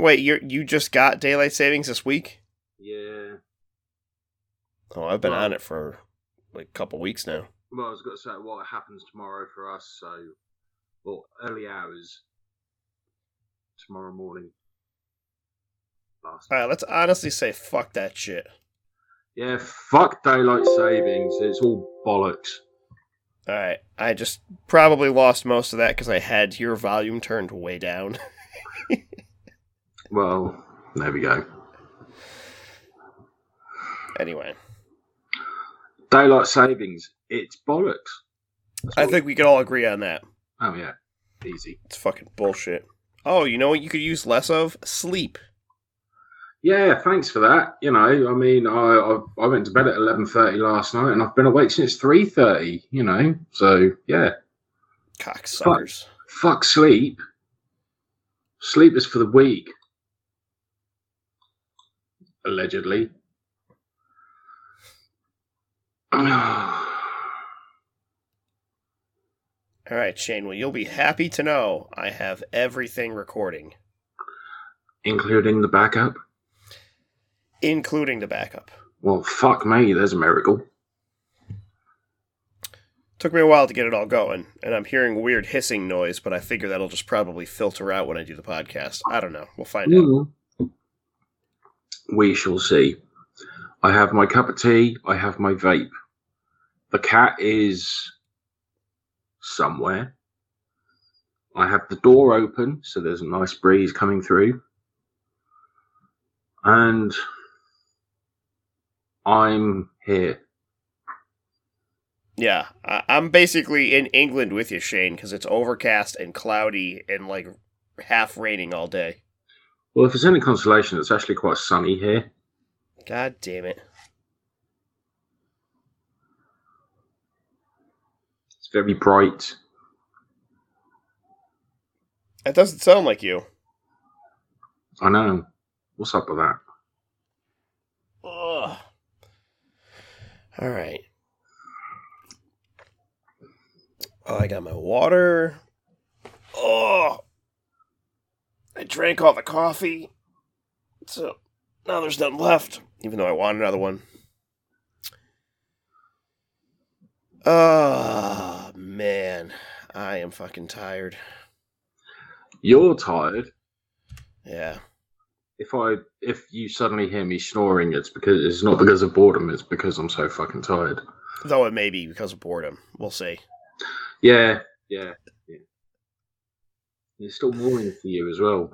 Wait, you you just got daylight savings this week? Yeah. Oh, I've been Well- on it for like a couple weeks now. Well, I was going to say what happens tomorrow for us. So, well, early hours tomorrow morning. Last. All right, let's honestly say fuck that shit. Yeah, fuck daylight savings. It's all bollocks. All right, I just probably lost most of that because I had your volume turned way down. Well, there we go. anyway, Daylight savings. It's bollocks. That's I think we can all agree on that. Oh yeah, easy. It's fucking bullshit. Oh, you know what you could use less of? Sleep. Yeah, thanks for that. You know, I mean, I I, I went to bed at eleven thirty last night, and I've been awake since three thirty. You know, so yeah, Cocksuckers. fuck sleep. Sleep is for the weak. Allegedly. All right, Shane. Well, you'll be happy to know I have everything recording, Including the backup. including the backup. Well, fuck me, there's a miracle. Took me a while to get it all going, and I'm hearing a weird hissing noise, but I figure that'll just probably filter out when I do the podcast. I don't know. We'll find out. Hmm. We shall see. I have my cup of tea. I have my vape. The cat is somewhere. I have the door open, so there's a nice breeze coming through. And I'm here. Yeah, I'm basically in England with you, Shane, because it's overcast and cloudy and like half raining all day. Well, if it's any consolation, it's actually quite sunny here. God damn it. It's very bright. That doesn't sound like you. I know. What's up with that? Ugh. All right. Oh, I got my water. Oh, I drank all the coffee, so now there's nothing left. Even though I want another one. Oh man, I am fucking tired. You're tired. Yeah. if I if you suddenly hear me snoring, it's because it's not because of boredom. It's because I'm so fucking tired. Though it may be because of boredom. We'll see. Yeah, yeah, It's still morning for you as well.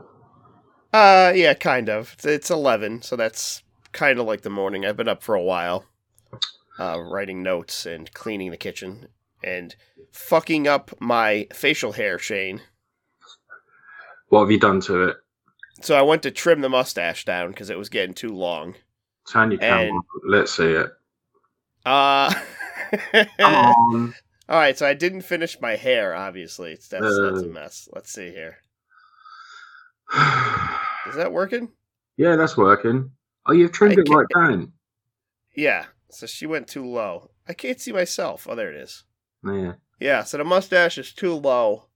Uh, yeah, kind of. It's, it's 11, so that's kind of like the morning. I've been up for a while, uh, writing notes and cleaning the kitchen and fucking up my facial hair, Shane. What have you done to it? So I went to trim the mustache down because it was getting too long. Turn your camera. And- on. Let's see it. Uh, Come on. All right, so I didn't finish my hair, obviously. It's, that's, that's a Uh. mess. Let's see here. Is that working? yeah, that's working. Oh, you've trimmed I it right down. Yeah, so she went too low. I can't see myself. Oh, there it is. Yeah. Yeah, so the mustache is too low,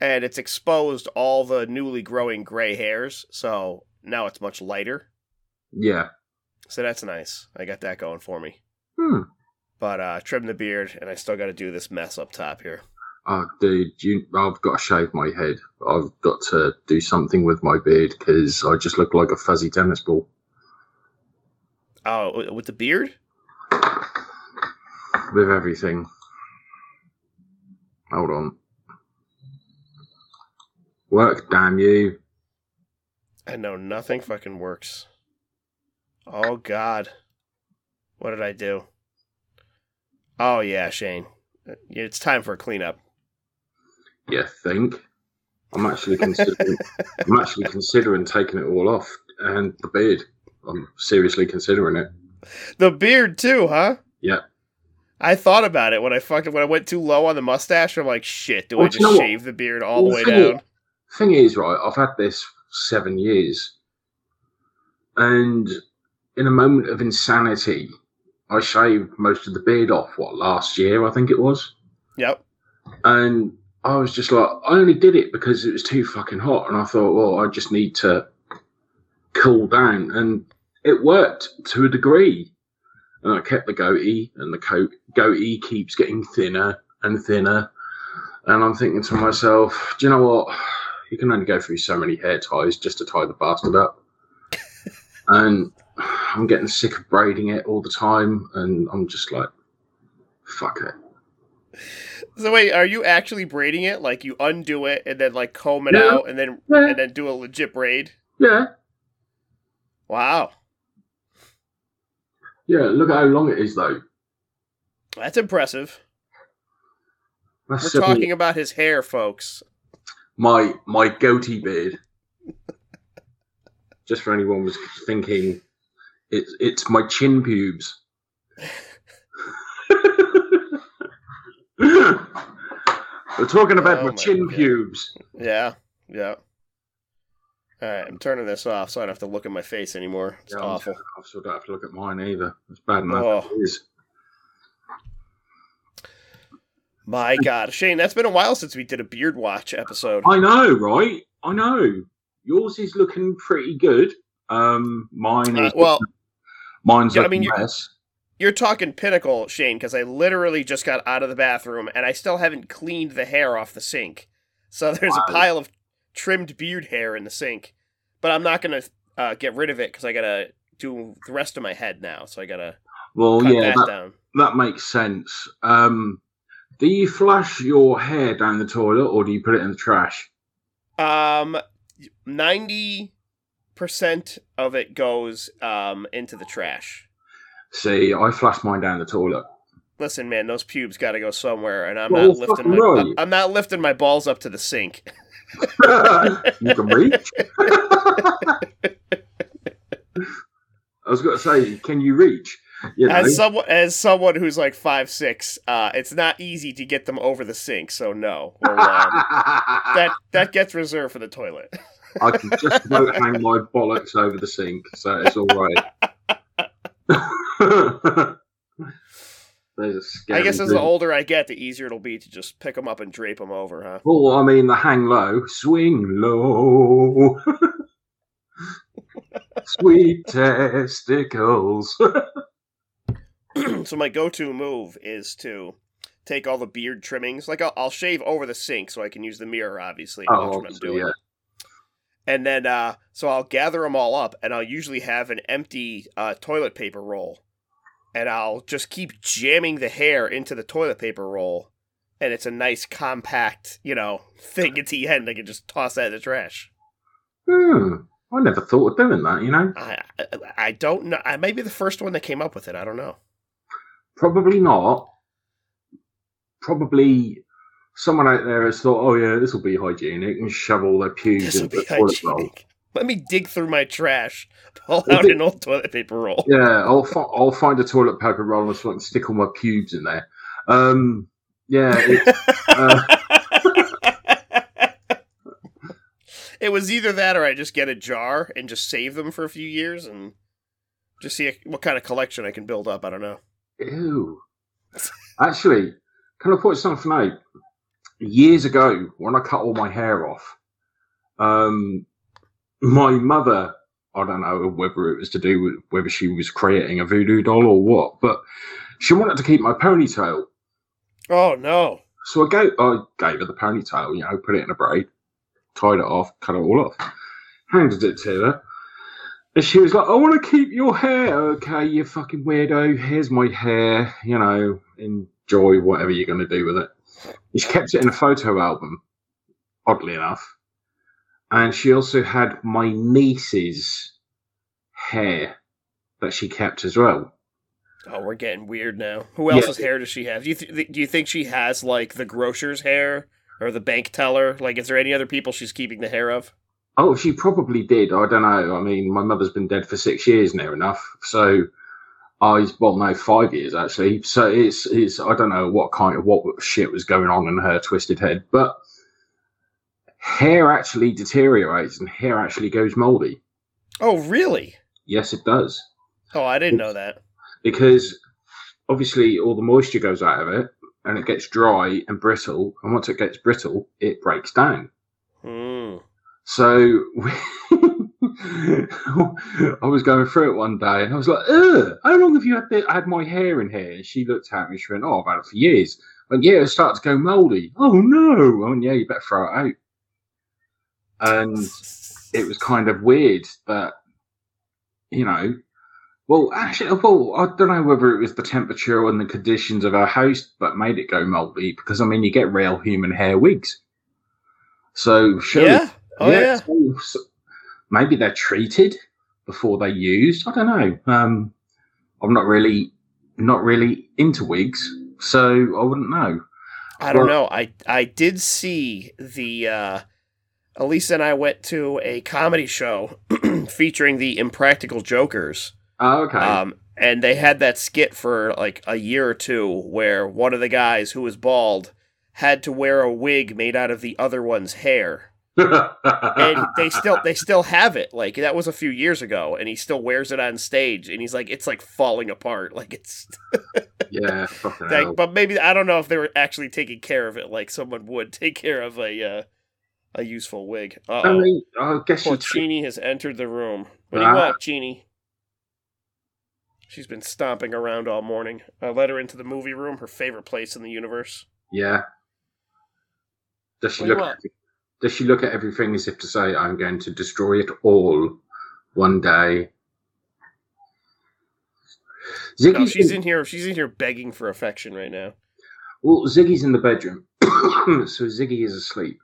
and it's exposed all the newly growing gray hairs, so now it's much lighter. Yeah. So that's nice. I got that going for me. Hmm. But uh trim the beard, and I still got to do this mess up top here. Oh, dude, you, I've got to shave my head. I've got to do something with my beard because I just look like a fuzzy tennis ball. Oh, with the beard? With everything. Hold on. Work, damn you. I know nothing fucking works. Oh God, what did I do? Oh yeah, Shane, uh, it's time for a cleanup. You think? I'm actually considering. I'm actually considering taking it all off and the beard. I'm seriously considering it. The beard too, huh? Yeah. I thought about it when I fucked when I went too low on the mustache. I'm like, shit, do I just you know what? shave the beard all the way thing is- down? Thing is, right? I've had this seven years, and in a moment of insanity, I shaved most of the beard off. What last year? I think it was. Yep. and I was just like, I only did it because it was too fucking hot, and I thought, well, I just need to cool down, and it worked to a degree. And I kept the goatee, and the coat goatee keeps getting thinner and thinner. And I'm thinking to myself, do you know what? You can only go through so many hair ties just to tie the bastard up. and I'm getting sick of braiding it all the time, and I'm just like, fuck it. So wait, are you actually braiding it? Like you undo it and then like comb it Yeah. out and then Yeah. and then do a legit braid? Yeah, Wow, yeah. Look at how long it is, though. that's impressive. That's We're talking about his hair, folks. my my goatee beard. Just for anyone was thinking, it's it's my chin pubes. We're talking about Oh my my chin God. pubes. Yeah, yeah. All right, I'm turning this off so I don't have to look at my face anymore. It's Yeah, awful. turning it off so I don't have to look at mine either. It's bad enough. Oh. It is. My God, Shane, that's been a while since we did a beard watch episode. I know, right? I know. Yours is looking pretty good. Um, mine Uh, is well, mine's yeah, I mean, you're- you're talking pinnacle, Shane, because I literally just got out of the bathroom and I still haven't cleaned the hair off the sink. So there's Wow. a pile of trimmed beard hair in the sink, but I'm not gonna uh, get rid of it because I gotta do the rest of my head now. So I gotta Well, yeah, that that, that makes sense. Um, do you flush your hair down the toilet or do you put it in the trash? Um, ninety percent of it goes um into the trash. See, I flush mine down the toilet. Listen, man, those pubes got to go somewhere, and I'm Well, not lifting my right. I'm not lifting my balls up to the sink. you can reach. I was going to say, can you reach? You know, As someone as someone who's like five six, uh, it's not easy to get them over the sink. So no, um, that that gets reserved for the toilet. I can just about hang my bollocks over the sink, so it's all right. There's a scary I guess as the older I get, the easier it'll be to just pick them up and drape them over, huh? Well, I mean, the hang low, swing low. Sweet testicles. so my go-to move is to take all the beard trimmings. Like I'll, I'll shave over the sink so I can use the mirror, obviously, oh, what I'm obviously, doing. yeah. And then, uh, so I'll gather them all up, and I'll usually have an empty uh, toilet paper roll, and I'll just keep jamming the hair into the toilet paper roll, and it's a nice compact, you know, thing at the end. I can just toss that in the trash. Hmm. I never thought of doing that, you know? I, I, I don't know. I may be the first one that came up with it. I don't know. Probably not. Probably someone out there has thought, oh, yeah, this will be hygienic and shove all their pubes into the toilet roll. Let me dig through my trash, pull out an old toilet paper roll. Yeah, I'll, fi- I'll find a toilet paper roll and fucking stick all my pubes in there. Um, yeah, uh, it was either that or I just get a jar and just save them for a few years and just see what kind of collection I can build up. I don't know. Ew. Actually, can I put something out? Years ago, when I cut all my hair off, um, my mother, I don't know whether it was to do with whether she was creating a voodoo doll or what, but she wanted to keep my ponytail. Oh no! So I gave, I gave her the ponytail, you know, put it in a braid, tied it off, cut it all off, handed it to her. And she was like, I want to keep your hair. Okay, you fucking weirdo. Here's my hair. You know, enjoy whatever you're going to do with it. She kept it in a photo album, oddly enough. And she also had my niece's hair that she kept as well. Oh, we're getting weird now. Who else's Yeah. hair does she have? Do you th- do you think she has like the grocer's hair or the bank teller? Like, is there any other people she's keeping the hair of? Oh, she probably did. I don't know. I mean, my mother's been dead for six years near enough. So I well no, five years actually. So it's it's I don't know what kind of what shit was going on in her twisted head. But hair actually deteriorates and hair actually goes moldy. Oh, really? Yes, it does. Oh, I didn't know that. Because obviously all the moisture goes out of it and it gets dry and brittle. And once it gets brittle, it breaks down. Hmm. So I was going through it one day and I was like, Ugh, how long have you had, the, had my hair in here? And she looked at me, she went, Oh, I've had it for years. Went, Yeah, it started to go mouldy. Oh no. Oh Yeah, you better throw it out. And it was kind of weird that, you know, well, actually, well, I don't know whether it was the temperature and the conditions of our house that made it go mouldy because, I mean, you get real human hair wigs. So, surely, yeah. Oh, yeah. so- so maybe they're treated before they're used. I don't know. Um, I'm not really, not really into wigs, so I wouldn't know. I don't Well- know. I I did see the uh Elisa and I went to a comedy show featuring the Impractical Jokers. Oh, okay. Um and they had that skit for like a year or two where one of the guys who was bald had to wear a wig made out of the other one's hair. And they still they still have it. Like that was a few years ago and he still wears it on stage and he's like it's like falling apart. Like it's yeah, fucking like, but maybe I don't know if they were actually taking care of it like someone would take care of a uh, a useful wig. Uh I mean, I guess treat has entered the room. What do you Ah. want, Chini? She's been stomping around all morning. I let her into the movie room, her favorite place in the universe. Yeah. Does she What look? Does she look at everything as if to say, "I'm going to destroy it all one day"? Ziggy's No, she's in, here. She's in here begging for affection right now. well, Ziggy's in the bedroom, so Ziggy is asleep,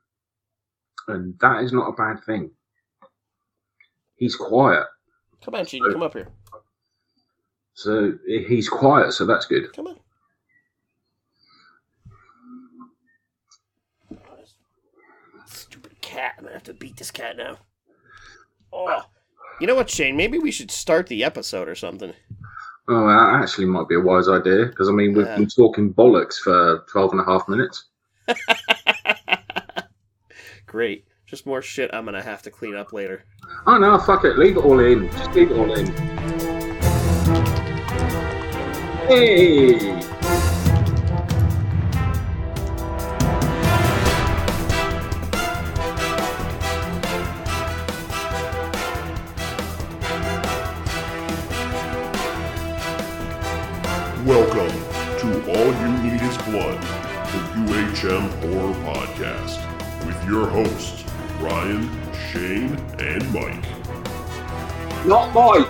and that is not a bad thing. He's quiet, Come on, Chini, come up here. so he's quiet, so that's good. Come on. Stupid cat. I'm gonna have to beat this cat now. Oh. oh. You know what, Shane? Maybe we should start the episode or something. Oh, that actually might be a wise idea because I mean we've Yeah. been talking bollocks for 12 and a half minutes. Great. Just more shit I'm gonna have to clean up later. Oh no, fuck it, leave it all in. Just leave it all in. Hey! UHM Horror Podcast, with your hosts, Ryan, Shane, and Mike. Not Mike!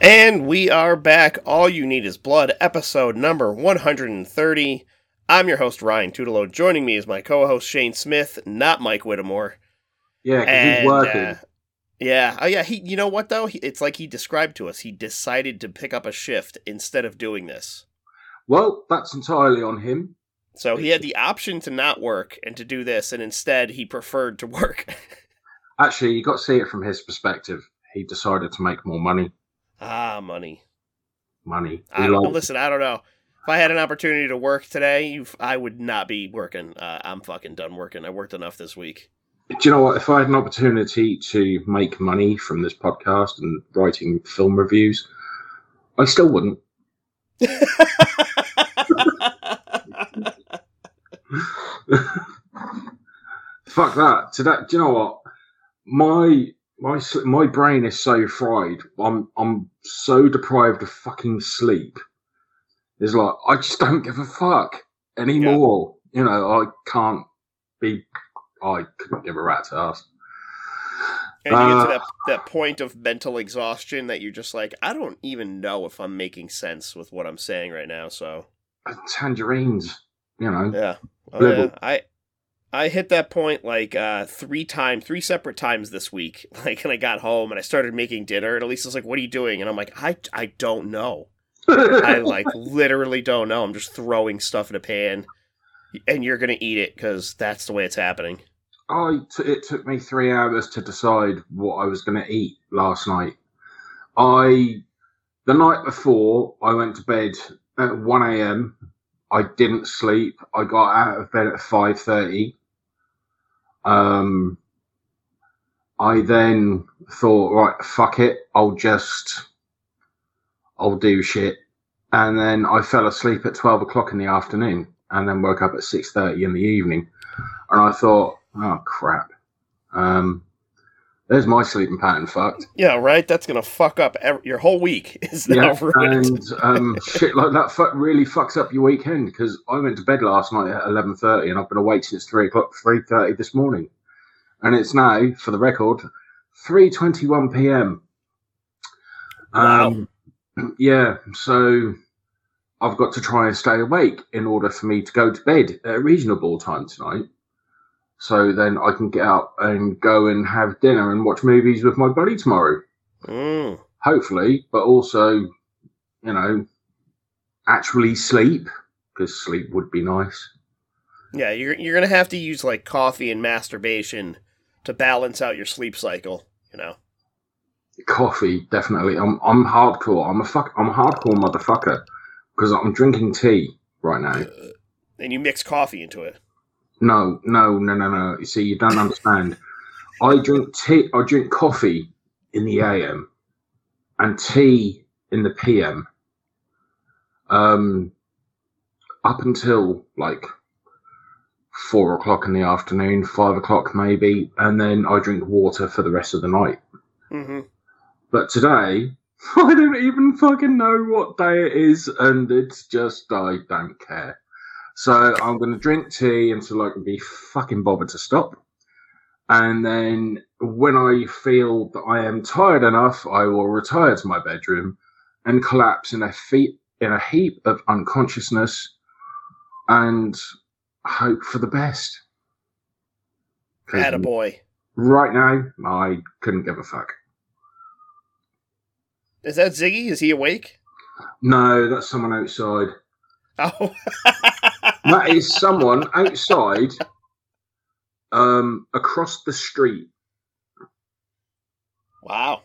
And we are back. All you need is blood, episode number 130. I'm your host, Ryan Tutolo. Joining me is my co host, Shane Smith, not Mike Whittemore. Yeah, 'cause And, he's working. uh, yeah. Oh, yeah. He, you know what, though? He, it's like he described to us. He decided to pick up a shift instead of doing this. Well, that's entirely on him. So he had the option to not work and to do this, and instead he preferred to work. Actually, you got to see it from his perspective. He decided to make more money. ah, money. Money. I don't, liked- listen, I don't know. If I had an opportunity to work today, I would not be working. Uh, I'm fucking done working. I worked enough this week. Do you know what? If I had an opportunity to make money from this podcast and writing film reviews, I still wouldn't. Fuck that. To that, do you know what? My my my brain is so fried. I'm I'm so deprived of fucking sleep. It's like I just don't give a fuck anymore. You know, I can't be. I couldn't give a rat's ass. and you get to Uh, that, that point of mental exhaustion that you're just like, I don't even know if I'm making sense with what I'm saying right now. So Tangerines, you know. yeah, oh, yeah. I I hit that point like uh, three times, three separate times this week. Like, and I got home and I started making dinner, and Elisa's like, "What are you doing?" And I'm like, "I I don't know." I like literally don't know. I'm just throwing stuff in a pan, and you're gonna eat it because that's the way it's happening. I t- it took me three hours to decide what I was going to eat last night. I the night before I went to bed at one a.m. I didn't sleep. I got out of bed at five thirty. Um, I then thought, right, fuck it, I'll just, I'll do shit, and then I fell asleep at twelve o'clock in the afternoon, and then woke up at six thirty in the evening, and I thought, oh crap, um, there's my sleeping pattern fucked. Yeah, right. That's gonna fuck up ev- your whole week. Is now Yeah, and um, shit like that fu- really fucks up your weekend because I went to bed last night at eleven thirty and I've been awake since three o'clock, three thirty this morning, and it's now, for the record, three twenty one p.m. Um, yeah, so I've got to try and stay awake in order for me to go to bed at a reasonable time tonight. So then I can get up and go and have dinner and watch movies with my buddy tomorrow Mm. hopefully, but also, you know, actually sleep because sleep would be nice. Yeah, you're you're gonna have to use like coffee and masturbation to balance out your sleep cycle. You know. Coffee, definitely. I'm I'm hardcore. I'm a fuck. I'm a hardcore motherfucker because I'm drinking tea right now. And you mix coffee into it. No, no, no, no, no. You see, you don't understand. I drink tea. I drink coffee in the AM and tea in the PM. Um, up until like four o'clock in the afternoon, five o'clock maybe, and then I drink water for the rest of the night. hmm But today, I don't even fucking know what day it is, and it's just I don't care. So I'm going to drink tea until I can be fucking bothered to stop. And then when I feel that I am tired enough, I will retire to my bedroom and collapse in a feet in a heap of unconsciousness and hope for the best. Attaboy. Right now, I couldn't give a fuck. Is that Ziggy? Is he awake? No, that's someone outside. Oh. That is someone outside, um, across the street. wow.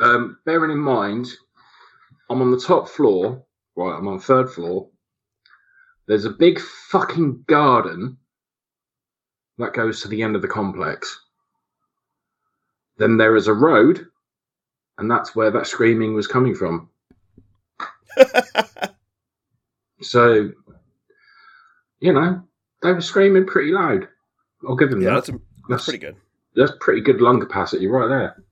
Um, bearing in mind, I'm on the top floor. Right, I'm on third floor. There's a big fucking garden that goes to the end of the complex. Then there is a road, and that's where that screaming was coming from. So, you know, they were screaming pretty loud. I'll give them yeah, that. that's, that's That's, pretty good. that's pretty good lung capacity right there.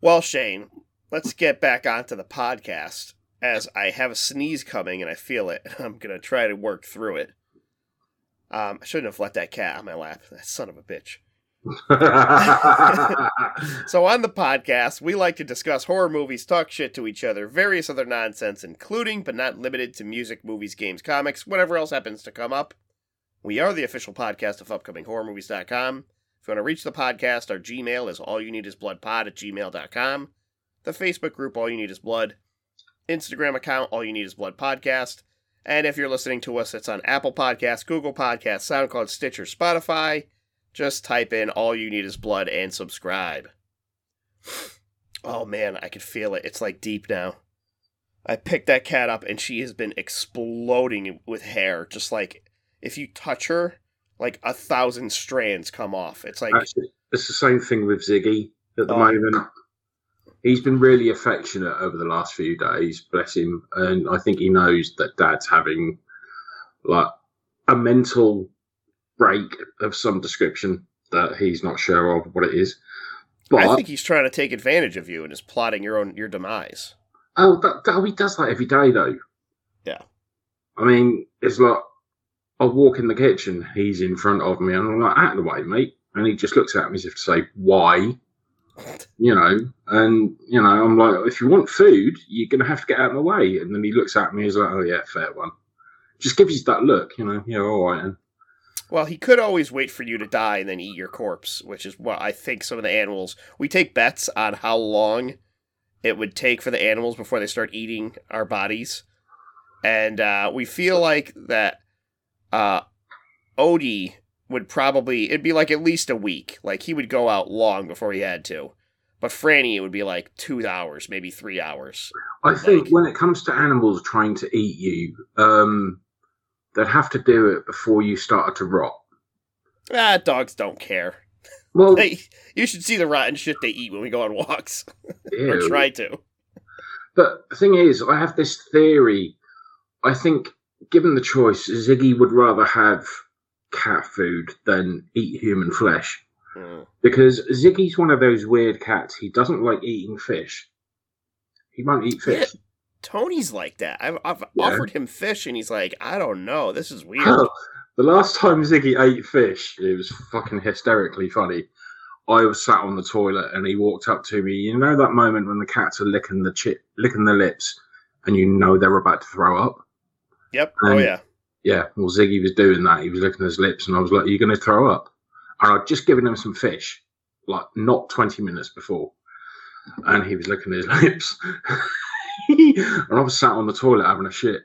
Well, Shane, let's get back onto the podcast as I have a sneeze coming and I feel it. I'm going to try to work through it. Um, I shouldn't have let that cat on my lap. That son of a bitch. So, on the podcast, we like to discuss horror movies, talk shit to each other, various other nonsense, including but not limited to music, movies, games, comics, whatever else happens to come up. We are the official podcast of upcominghorrormovies.com. If you want to reach the podcast, our Gmail is all you need is bloodpod at gmail.com. The Facebook group, All You Need Is Blood. Instagram account, All You Need Is Blood Podcast. And if you're listening to us, it's on Apple Podcasts, Google Podcasts, SoundCloud, Stitcher, Spotify. Just type in All You Need Is Blood and subscribe. Oh man, I can feel it. It's like deep now. I picked that cat up and she has been exploding with hair. Just like if you touch her, like a thousand strands come off. It's like Actually, it's the same thing with Ziggy at the Oh. moment. He's been really affectionate over the last few days, bless him, and I think he knows that Dad's having like a mental break of some description that he's not sure of what it is. But I think he's trying to take advantage of you and is plotting your own your demise. Oh, that, that, oh, he does that every day, though. Yeah. I mean, it's like I walk in the kitchen, he's in front of me, and I'm like, out of the way, mate. And he just looks at me as if to say, why? You know, and, you know, I'm like, if you want food, you're going to have to get out of the way. And then he looks at me, he's like, oh, yeah, fair one. Just gives you that look, you know, yeah, all right. And Well, he could always wait for you to die and then eat your corpse, which is what I think some of the animals. We take bets on how long it would take for the animals before they start eating our bodies, and uh, we feel like that uh, Odie would probably it'd be like at least a week. Like he would go out long before he had to, but Franny it would be like two hours, maybe three hours. I think Like- when it comes to animals trying to eat you, um, they'd have to do it before you started to rot. Ah, dogs don't care. Well, They, you should see the rotten shit they eat when we go on walks or try to. But the thing is, I have this theory. I think given the choice, Ziggy would rather have cat food than eat human flesh Mm. because Ziggy's one of those weird cats. He doesn't like eating fish. He won't eat Yeah, fish. Tony's like that. I've, I've Yeah. offered him fish, and he's like, I don't know. This is weird. the last time Ziggy ate fish, it was fucking hysterically funny. I was sat on the toilet and he walked up to me. You know that moment when the cats are licking the chip, licking their lips, and you know they're about to throw up. Yep. Oh Um, yeah. Yeah, well, Ziggy was doing that. He was licking his lips, and I was like, "You're you going to throw up?" And I'd just given him some fish, like not twenty minutes before, and he was licking his lips. and I was sat on the toilet having a shit,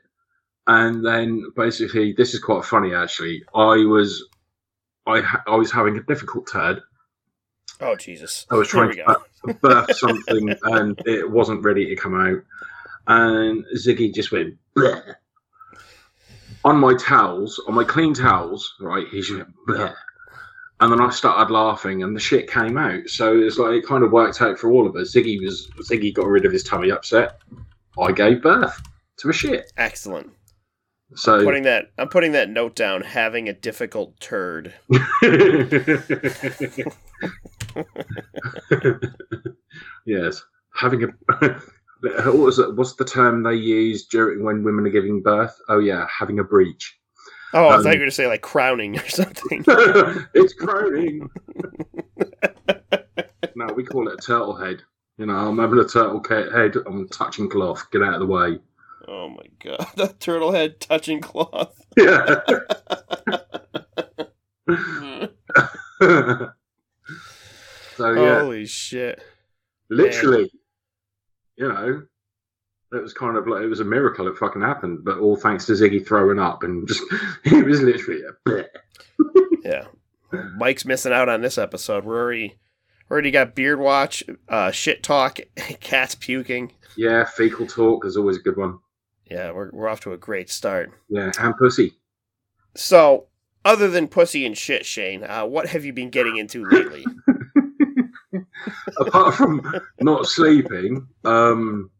and then basically, this is quite funny actually. I was, I, ha- I was having a difficult turd. Oh Jesus. I was trying to birth something, and it wasn't ready to come out. And Ziggy just went Bleh. on my towels, on my clean towels. Right, he just went Bleh. And then I started laughing, and the shit came out. So it's like it kind of worked out for all of us. Ziggy was Ziggy got rid of his tummy upset. I gave birth to a shit. Excellent. So Putting that. I'm putting that note down. Having a difficult turd. yes, having a what was it? What's the term they use during when women are giving birth? Oh yeah, having a breach. Oh, I Um, thought you were gonna say like crowning or something. it's crowning. no, we call it a turtle head. You know, I'm having a turtle head. I'm touching cloth. Get out of the way. Oh my god, the turtle head touching cloth. Yeah. so yeah, Holy shit. literally, you know, it was kind of like it was a miracle it fucking happened, but all thanks to Ziggy throwing up and just it was literally a bleh. Yeah. Mike's missing out on this episode. We're already already got beard watch, uh, shit talk, cats puking. yeah, fecal talk is always a good one. Yeah, we're we're off to a great start. Yeah, and pussy. So, other than pussy and shit, Shane, uh, what have you been getting into lately? Apart from not sleeping, um,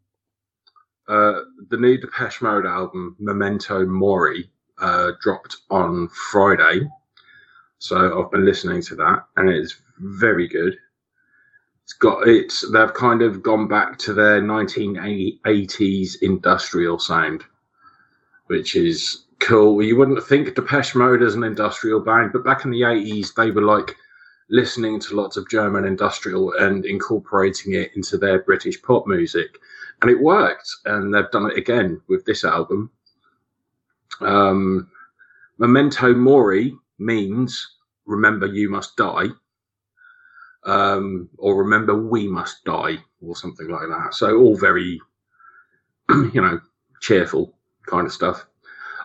uh, the new Depeche Mode album, Memento Mori, uh, dropped on Friday. So I've been listening to that, and it's very good. It's got it's they've kind of gone back to their 1980s industrial sound, which is cool. You wouldn't think Depeche Mode as an industrial band, but back in the 80s, they were like listening to lots of German industrial and incorporating it into their British pop music. And it worked. And they've done it again with this album. Um, Memento Mori means remember you must die. Um, or remember we must die, or something like that. So all very, you know, cheerful kind of stuff.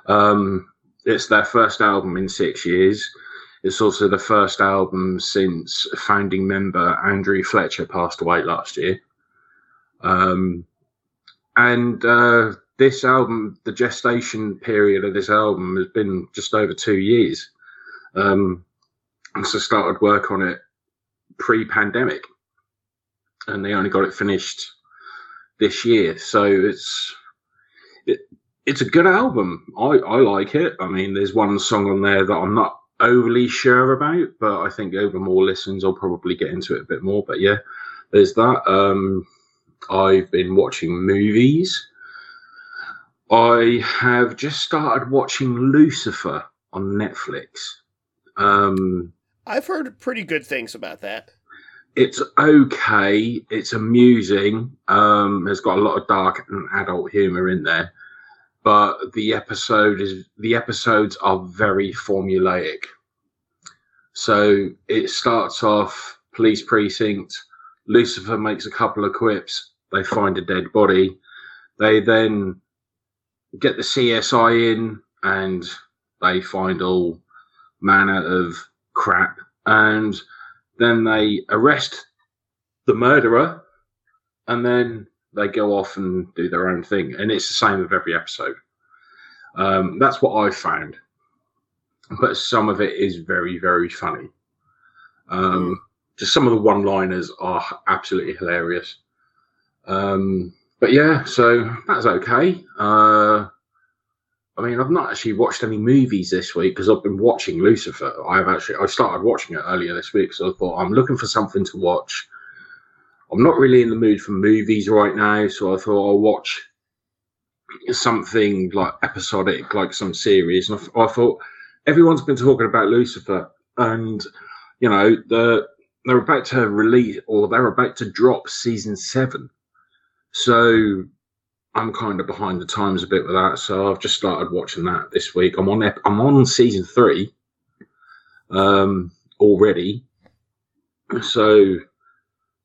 Um, it's their first album in six years. It's also the first album since founding member Andrew Fletcher passed away last year. Um, and uh, this album, the gestation period of this album has been just over two years. Um, and so started work on it pre-pandemic, and they only got it finished this year. So it's it, it's a good album. I, I like it. I mean, there's one song on there that I'm not overly sure about, but I think over more listens, I'll probably get into it a bit more. But yeah, there's that. Um, I've been watching movies. I have just started watching Lucifer on Netflix. Um, I've heard pretty good things about that. it's okay. It's amusing. Um, it's got a lot of dark and adult humor in there, but the episode is the episodes are very formulaic. So it starts off police precinct. Lucifer makes a couple of quips. They find a dead body. They then get the CSI in and they find all manner of crap. And then they arrest the murderer and then they go off and do their own thing. And it's the same with every episode. Um, that's what I've found. But some of it is very, very funny. Um, Just some of the one liners are absolutely hilarious. Um, but yeah, so that's okay. Uh, I mean, I've not actually watched any movies this week because I've been watching Lucifer. I've actually I started watching it earlier this week, so I thought I'm looking for something to watch. I'm not really in the mood for movies right now, so I thought I'll watch something like episodic, like some series. And I, I thought everyone's been talking about Lucifer, and you know the they're about to release or they're about to drop season seven. So I'm kind of behind the times a bit with that. So I've just started watching that this week. I'm on I'm on season three um, already. So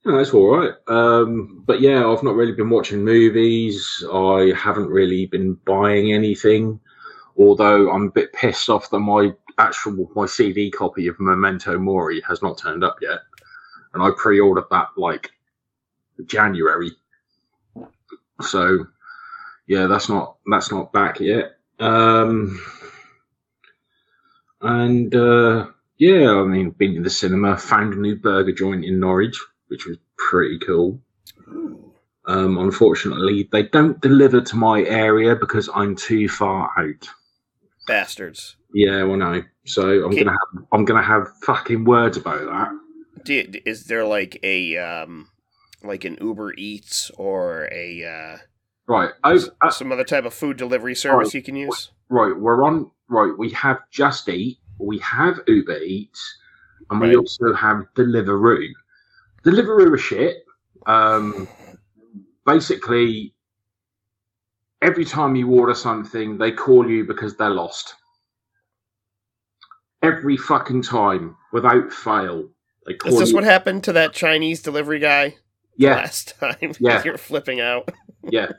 you know, that's all right. Um, but yeah, I've not really been watching movies. I haven't really been buying anything. Although I'm a bit pissed off that my actual my CD copy of Memento Mori has not turned up yet, and I pre-ordered that like January. So yeah, that's not that's not back yet. Um, and uh, yeah, I mean, been to the cinema, found a new burger joint in Norwich, which was pretty cool. Um, unfortunately, they don't deliver to my area because I'm too far out. Bastards. Yeah, well, no. So I'm Okay. gonna have I'm gonna have fucking words about that. Do is there like a um like an Uber Eats or a uh, Right. Oh, uh, some other type of food delivery service you can use? right. We're on. Right. We have Just Eat. We have Uber Eats, and we also have Deliveroo. Deliveroo are shit. Um, basically, every time you order something, they call you because they're lost. Every fucking time, without fail, they call Is this you. what happened to that Chinese delivery guy yeah, last time? Yeah. you were flipping out. yeah,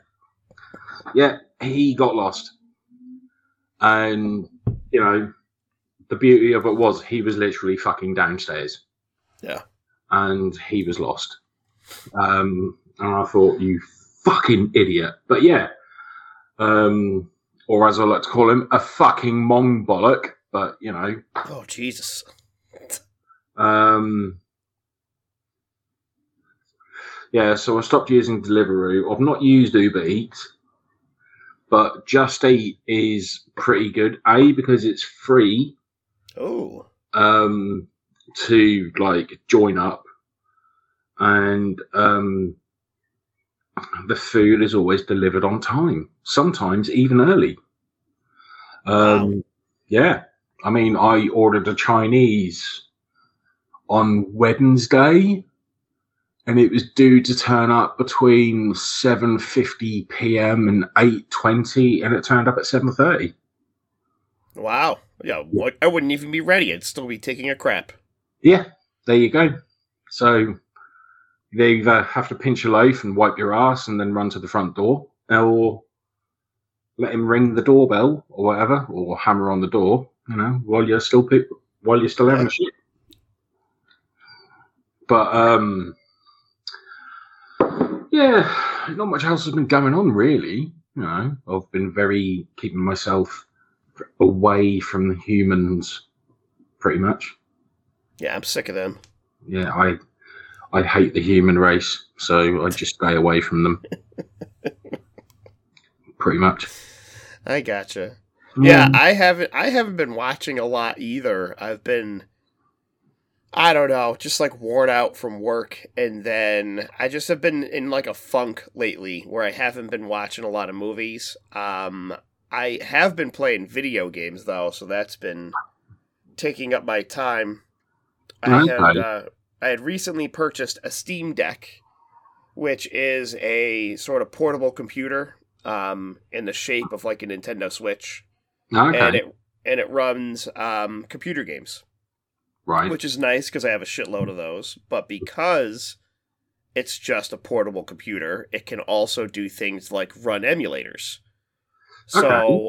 yeah. He got lost, and you know, the beauty of it was he was literally fucking downstairs. Yeah. and he was lost. Um, and I thought, you fucking idiot. But yeah, um, or as I like to call him, a fucking mong bollock. But you know, Oh Jesus! um, yeah. So I stopped using Deliveroo. I've not used Uber Eats, but Just Eat is pretty good. A because it's free Oh, um, to like join up, and um, the food is always delivered on time. Sometimes even early. Um, Wow. Yeah, I mean, I ordered a Chinese on Wednesday, and it was due to turn up between seven fifty p.m. and eight twenty, and it turned up at seven thirty. wow! Yeah, what? I wouldn't even be ready. I'd still be taking a crap. Yeah, there you go. So you either have to pinch a loaf and wipe your ass and then run to the front door, or let him ring the doorbell or whatever, or hammer on the door. You know, while you're still pe- while you're still having a shit. But um, yeah, not much else has been going on really. You know, I've been very keeping myself away from the humans, pretty much Yeah, I'm sick of them. yeah, I I hate the human race, so I just stay away from them. Pretty much. I gotcha. Yeah, I haven't. I haven't been watching a lot either. I've been, I don't know, just like worn out from work, and then I just have been in like a funk lately where I haven't been watching a lot of movies. Um, I have been playing video games though, so that's been taking up my time. I had uh, I had recently purchased a Steam Deck, which is a sort of portable computer, um, in the shape of like a Nintendo Switch okay, and it and it runs um, computer games, right. which is nice because I have a shitload of those. But because it's just a portable computer, it can also do things like run emulators. So Okay.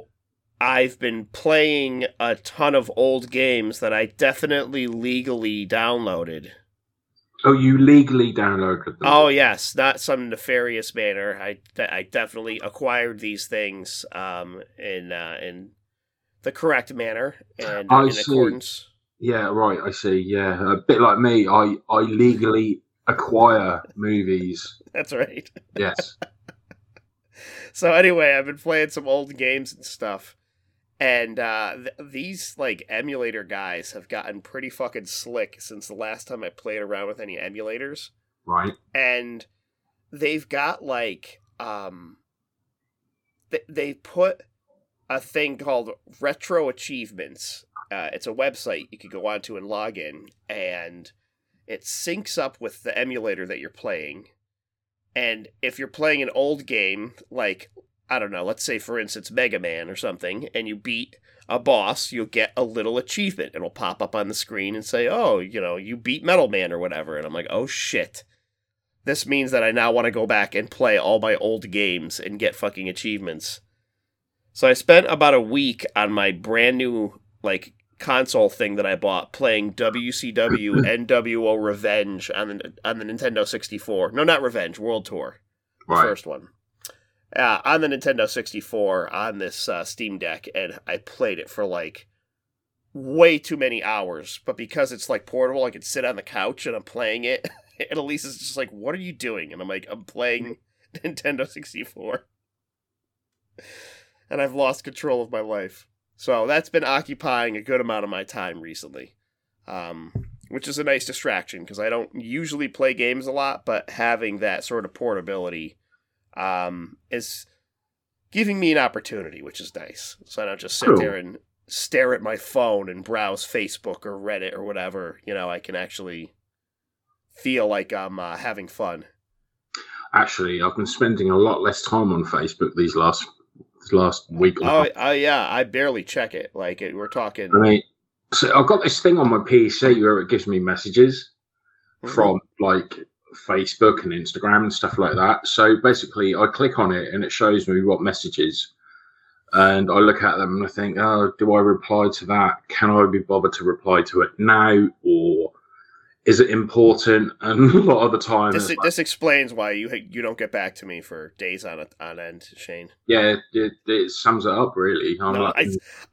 I've been playing a ton of old games that I definitely legally downloaded. Oh, you legally downloaded them? Oh yes, not some nefarious manner. I I definitely acquired these things um, in uh, in the correct manner and I in see. accordance. yeah, right. I see. Yeah, a bit like me. I I legally acquire movies. That's right. Yes. So anyway, I've been playing some old games and stuff, And uh, th- these like emulator guys have gotten pretty fucking slick since the last time I played around with any emulators. Right. And they've got like um they they put a thing called retro achievements. Uh, it's a website you can go onto and log in, and it syncs up with the emulator that you're playing. And if you're playing an old game, like I don't know, let's say for instance Mega Man or something, and you beat a boss, you'll get a little achievement. It'll pop up on the screen and say, "Oh, you know, you beat Metal Man or whatever." And I'm like, "Oh shit." This means that I now want to go back and play all my old games and get fucking achievements. So I spent about a week on my brand new like console thing that I bought playing WCW NWO Revenge on the on the Nintendo 64. No, not Revenge, World Tour. The Right. first one. Uh, on the Nintendo 64 on this uh, Steam Deck, and I played it for like way too many hours. But because it's like portable, I can sit on the couch and I'm playing it. And Elise is just like, "What are you doing?" And I'm like, "I'm playing Nintendo 64." And I've lost control of my life. So that's been occupying a good amount of my time recently, um, which is a nice distraction because I don't usually play games a lot, but having that sort of portability um, is giving me an opportunity, which is nice. So I don't just sit Cool. there and stare at my phone and browse Facebook or Reddit or whatever. You know, I can actually feel like I'm uh, having fun. Actually, I've been spending a lot less time on Facebook these last this last week. Oh, oh yeah, I barely check it. Like it, we're talking. I mean, so I've got this thing on my PC where it gives me messages Mhm. from like Facebook and Instagram and stuff like that. So basically, I click on it and it shows me what messages. And I look at them and I think, oh, do I reply to that? Can I be bothered to reply to it now? Or is it important? And a lot of the time, This like, this explains why you you don't get back to me for days on on end, Shane. yeah, it, it sums it up really. No, like,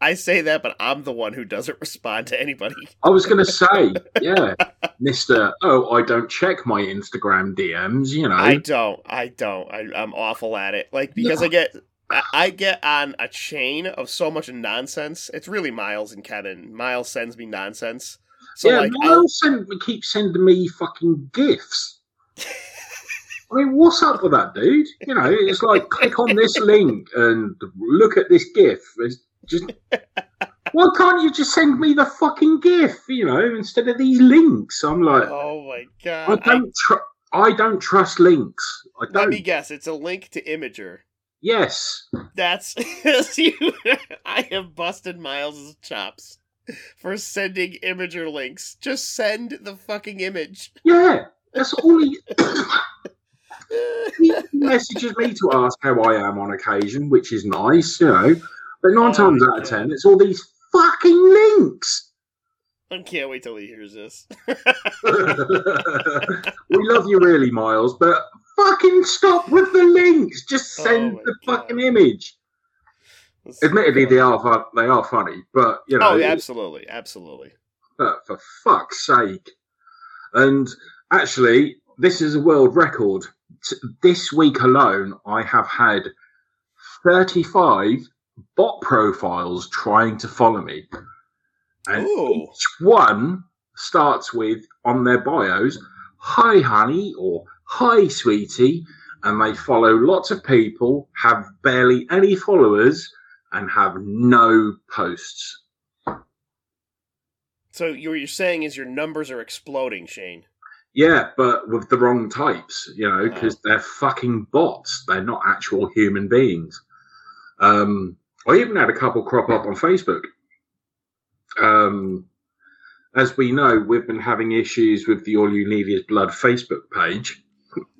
I, I say that, but I'm the one who doesn't respond to anybody. I was going to say, yeah, Mister. Oh, I don't check my Instagram DMs. You know, I don't. I don't. I, I'm awful at it. Like because I get I, I get on a chain of so much nonsense. It's really Miles and Kevin. Miles sends me nonsense. So yeah, like, Miles send, keep sending me fucking gifts. I mean, what's up with that, dude? You know, it's like click on this link and look at this GIF. It's just why can't you just send me the fucking GIF? You know, instead of these links. I'm like, oh my god! I, don't, tr- I don't trust links. I let don't. Let me guess. It's a link to Imgur. yes, That's you. I have busted Miles's chops for sending Imgur links. Just send the fucking image. yeah, that's all he. he messages me to ask how I am on occasion, which is nice, you know. But nine Oh, times out of ten, it's all these fucking links. I can't wait till he hears this. we love you really, Miles, but fucking stop with the links. Just oh send Oh the God. fucking image. Admittedly, they are fu- they are funny, but you know, Oh, yeah, absolutely, absolutely. but for fuck's sake. And actually, this is a world record. This week alone, I have had 35 bot profiles trying to follow me. And Ooh. each one starts with, on their bios, hi, honey, or hi, sweetie. And they follow lots of people, have barely any followers, and have no posts. So what you're saying is your numbers are exploding, Shane. Yeah, but with the wrong types, you know, Oh. because they're fucking bots. They're not actual human beings. Um, I even had a couple crop up on Facebook. Um, as we know, we've been having issues with the All You Need Is Blood Facebook page.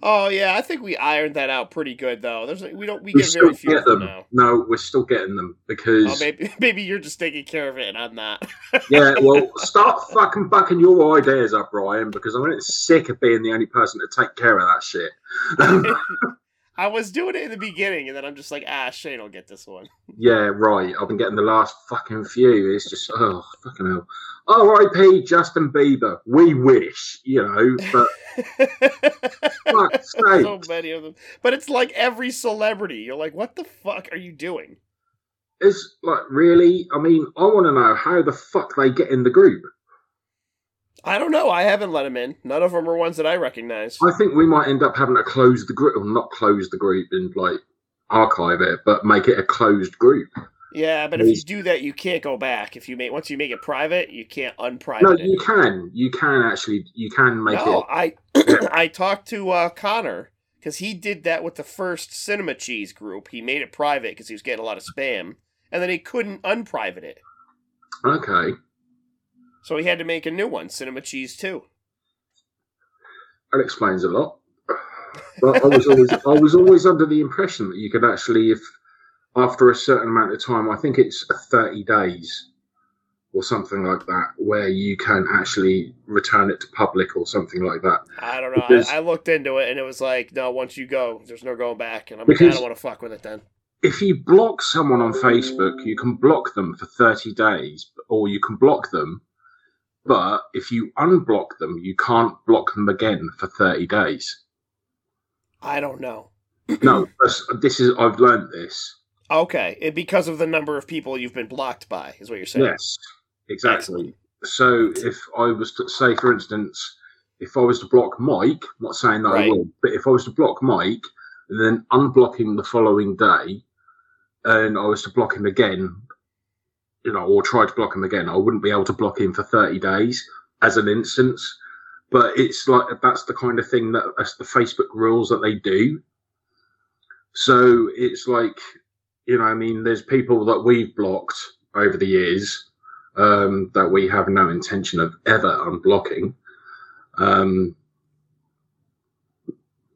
Oh yeah, I think we ironed that out pretty good though. There's we don't we We get very few get of them now. No, we're still getting them oh, because Oh, maybe maybe you're just taking care of it and I'm not. yeah. Well, start fucking bucking your ideas up, Ryan, because I'm getting sick of being the only person to take care of that shit. I was doing it in the beginning, and then I'm just like, ah, Shane will get this one. Yeah, right. I've been getting the last fucking few. It's just oh fucking hell. R.I.P. Justin Bieber. We wish, you know, but fuck's sake. so many of them, but it's like every celebrity. You're like, what the fuck are you doing? Is like really? I mean, I want to know how the fuck they get in the group. I don't know. I haven't let them in. None of them are ones that I recognize. I think we might end up having to close the group, or not close the group and like archive it, but make it a closed group. Yeah, but if you do that, you can't go back. If you make once you make it private, you can't unprivate No, it. you can. You can actually. You can make no, it. I I talked to uh, Connor because he did that with the first Cinema Cheese group. He made it private because he was getting a lot of spam, and then he couldn't unprivate it, Okay. So he had to make a new one, Cinema Cheese Two. That explains a lot. But I was always I was always under the impression that you could actually, if after a certain amount of time, I think it's thirty days or something like that, where you can actually return it to public or something like that. I don't know. Because- I, I looked into it, and it was like, no, once you go, there's no going back. And I'm like, I don't want to fuck with it then. If you block someone on Facebook, you can block them for thirty days, or you can block them. But if you unblock them, you can't block them again for thirty days. I don't know. No, this is I've learned this. Okay, it, because of the number of people you've been blocked by, is what you're saying. Yes, exactly. So if I was to say, for instance, if I was to block Mike, I'm not saying that I will, but if I was to block Mike and then unblock him the following day, and I was to block him again, you know, or try to block him again, I wouldn't be able to block him for 30 days as an instance. But it's like that's the kind of thing that that's the Facebook rules that they do. So it's like, you know, I mean, there's people that we've blocked over the years um, that we have no intention of ever unblocking. Um,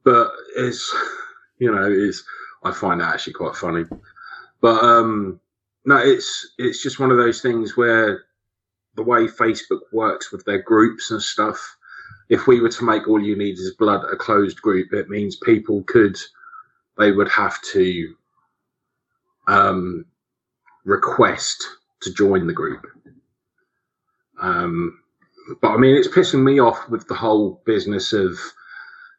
but it's, you know, it's I find that actually quite funny. But um, no, it's it's just one of those things where the way Facebook works with their groups and stuff. If we were to make all you need is blood a closed group, it means people could they would have to um, request to join the group. Um, but I mean, it's pissing me off with the whole business of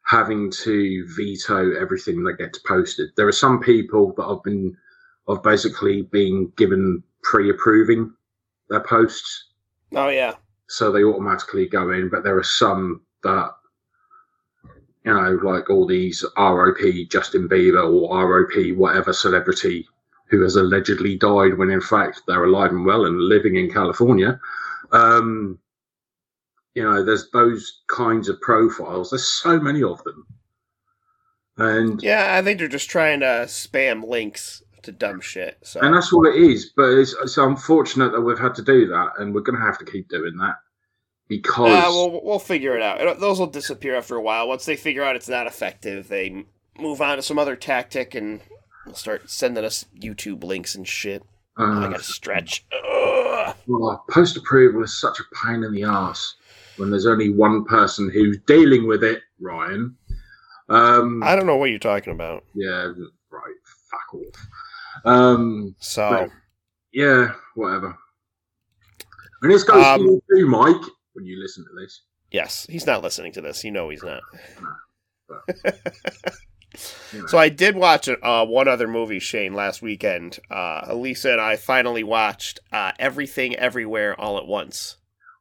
having to veto everything that gets posted. There are some people that I've been, have basically being given pre-approving their posts, Oh yeah. so they automatically go in. But there are some that, you know, like all these ROP Justin Bieber or ROP whatever celebrity who has allegedly died when in fact they're alive and well and living in California. Um, you know, there's those kinds of profiles. There's so many of them. And Yeah, I think they're just trying to spam links to dumb shit. So and that's all it is. But it's, it's unfortunate that we've had to do that, and we're going to have to keep doing that because Uh, we'll we'll figure it out. It'll- Those will disappear after a while. Once they figure out it's not effective, they move on to some other tactic and they'll start sending us YouTube links and shit. oh, I uh, gotta stretch. Ugh. well, post approval is such a pain in the ass when there's only one person who's dealing with it. Ryan, um, I don't know what you're talking about. yeah, right, fuck off. Um, So yeah, whatever. And this goes Um, to you Mike. When you listen to this, yes, he's not listening to this. You know he's not. So I did watch uh, one other movie, Shane, last weekend. Uh, Elisa and I finally watched uh, Everything Everywhere All at Once.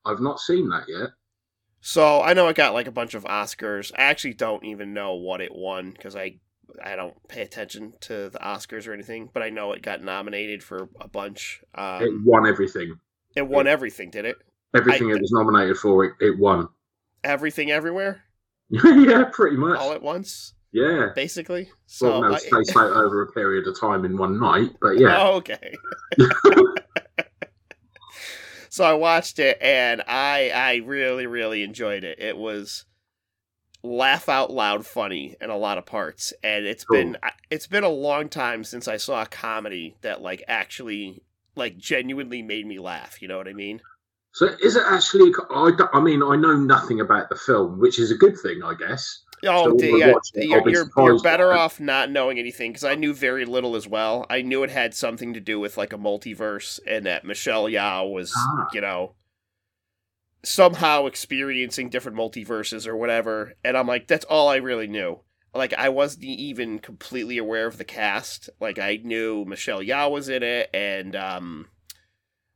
I've not seen that yet. So I know it got like a bunch of Oscars. I actually don't even know what it won because I I don't pay attention to the Oscars or anything. But I know it got nominated for a bunch. it Um, won everything. it won everything, did it? Everything I- it was nominated for, it, it won. Everything everywhere yeah, pretty much. all at once, yeah. basically. So Well, no, spaced out over a period of time in one night, but yeah. Oh, okay. so I watched it and I I really really enjoyed it. It was laugh out loud funny in a lot of parts and it's Cool. been it's been a long time since I saw a comedy that like actually like genuinely made me laugh, you know what I mean? So is it actually? I, I mean, I know nothing about the film, which is a good thing, I guess. Oh, So yeah, you're, you're, you're better off not knowing anything because I knew very little as well. I knew it had something to do with like a multiverse and that Michelle Yeoh was, Ah. you know, somehow experiencing different multiverses or whatever. And I'm like, that's all I really knew. like I wasn't even completely aware of the cast. Like I knew Michelle Yeoh was in it, and um,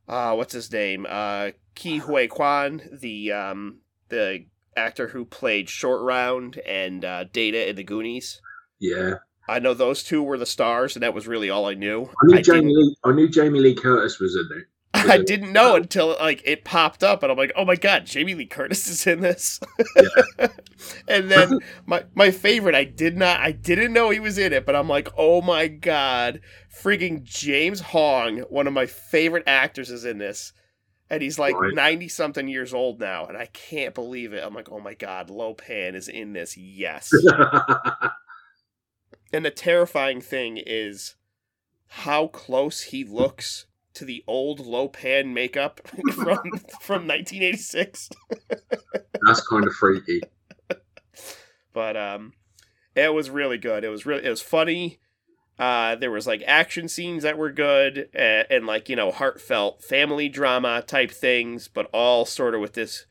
uh, what's his name? Uh, Ke Huy Quan, the um, the actor who played Short Round and uh, Data in the Goonies. Yeah. I know those two were the stars, and that was really all I knew. I knew I Jamie Lee. I knew Jamie Lee Curtis was in it. I didn't know until like it popped up, and I'm like, "Oh my god, Jamie Lee Curtis is in this." and then my my favorite, I did not, I didn't know he was in it, but I'm like, "Oh my god, freaking James Hong, one of my favorite actors, is in this." And he's like Right. 90 something years old now, and I can't believe it. I'm like, oh my god, Lo Pan is in this. Yes. and the terrifying thing is how close he looks to the old Lo Pan makeup from from 1986. That's kind of freaky. But um, it was really good. It was really it was funny. Uh, there was like action scenes that were good and, and like you know heartfelt family drama type things, but all sort of with this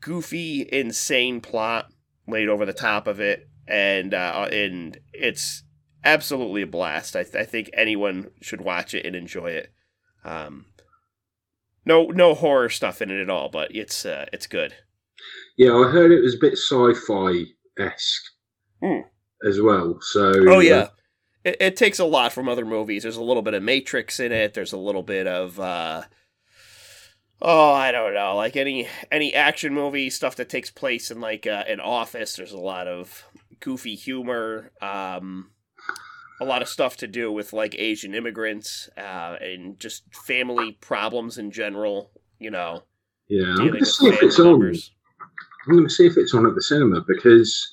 goofy, insane plot laid over the top of it, and uh, and it's absolutely a blast. I, th- I think anyone should watch it and enjoy it. Um, no no horror stuff in it at all, but it's uh, it's good. Yeah, I heard it was a bit sci-fi esque Hmm. as well. So Oh uh, yeah, it, it takes a lot from other movies. There's a little bit of Matrix in it. There's a little bit of uh, oh I don't know, like any any action movie stuff that takes place in like uh, an office. There's a lot of goofy humor. Um, a lot of stuff to do with like Asian immigrants uh, and just family problems in general. You know, yeah. I'm going to see if it's on. I'm to see if it's on at the cinema because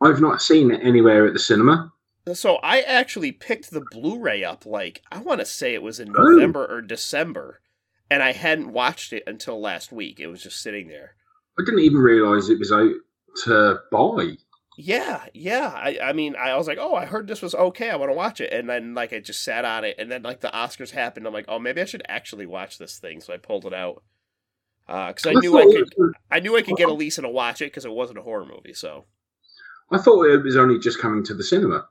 I've not seen it anywhere at the cinema. So I actually picked the Blu-ray up like I want to say it was in Oh. November or December, and I hadn't watched it until last week. It was just sitting there. I didn't even realise it was out to buy. Yeah, yeah. I, I mean, I was like, oh, I heard this was okay. I want to watch it, and then like I just sat on it, and then like the Oscars happened. I'm like, oh, maybe I should actually watch this thing. So I pulled it out because I knew I could. was- I knew I could get Elisa to watch it because it wasn't a horror movie. So I thought it was only just coming to the cinema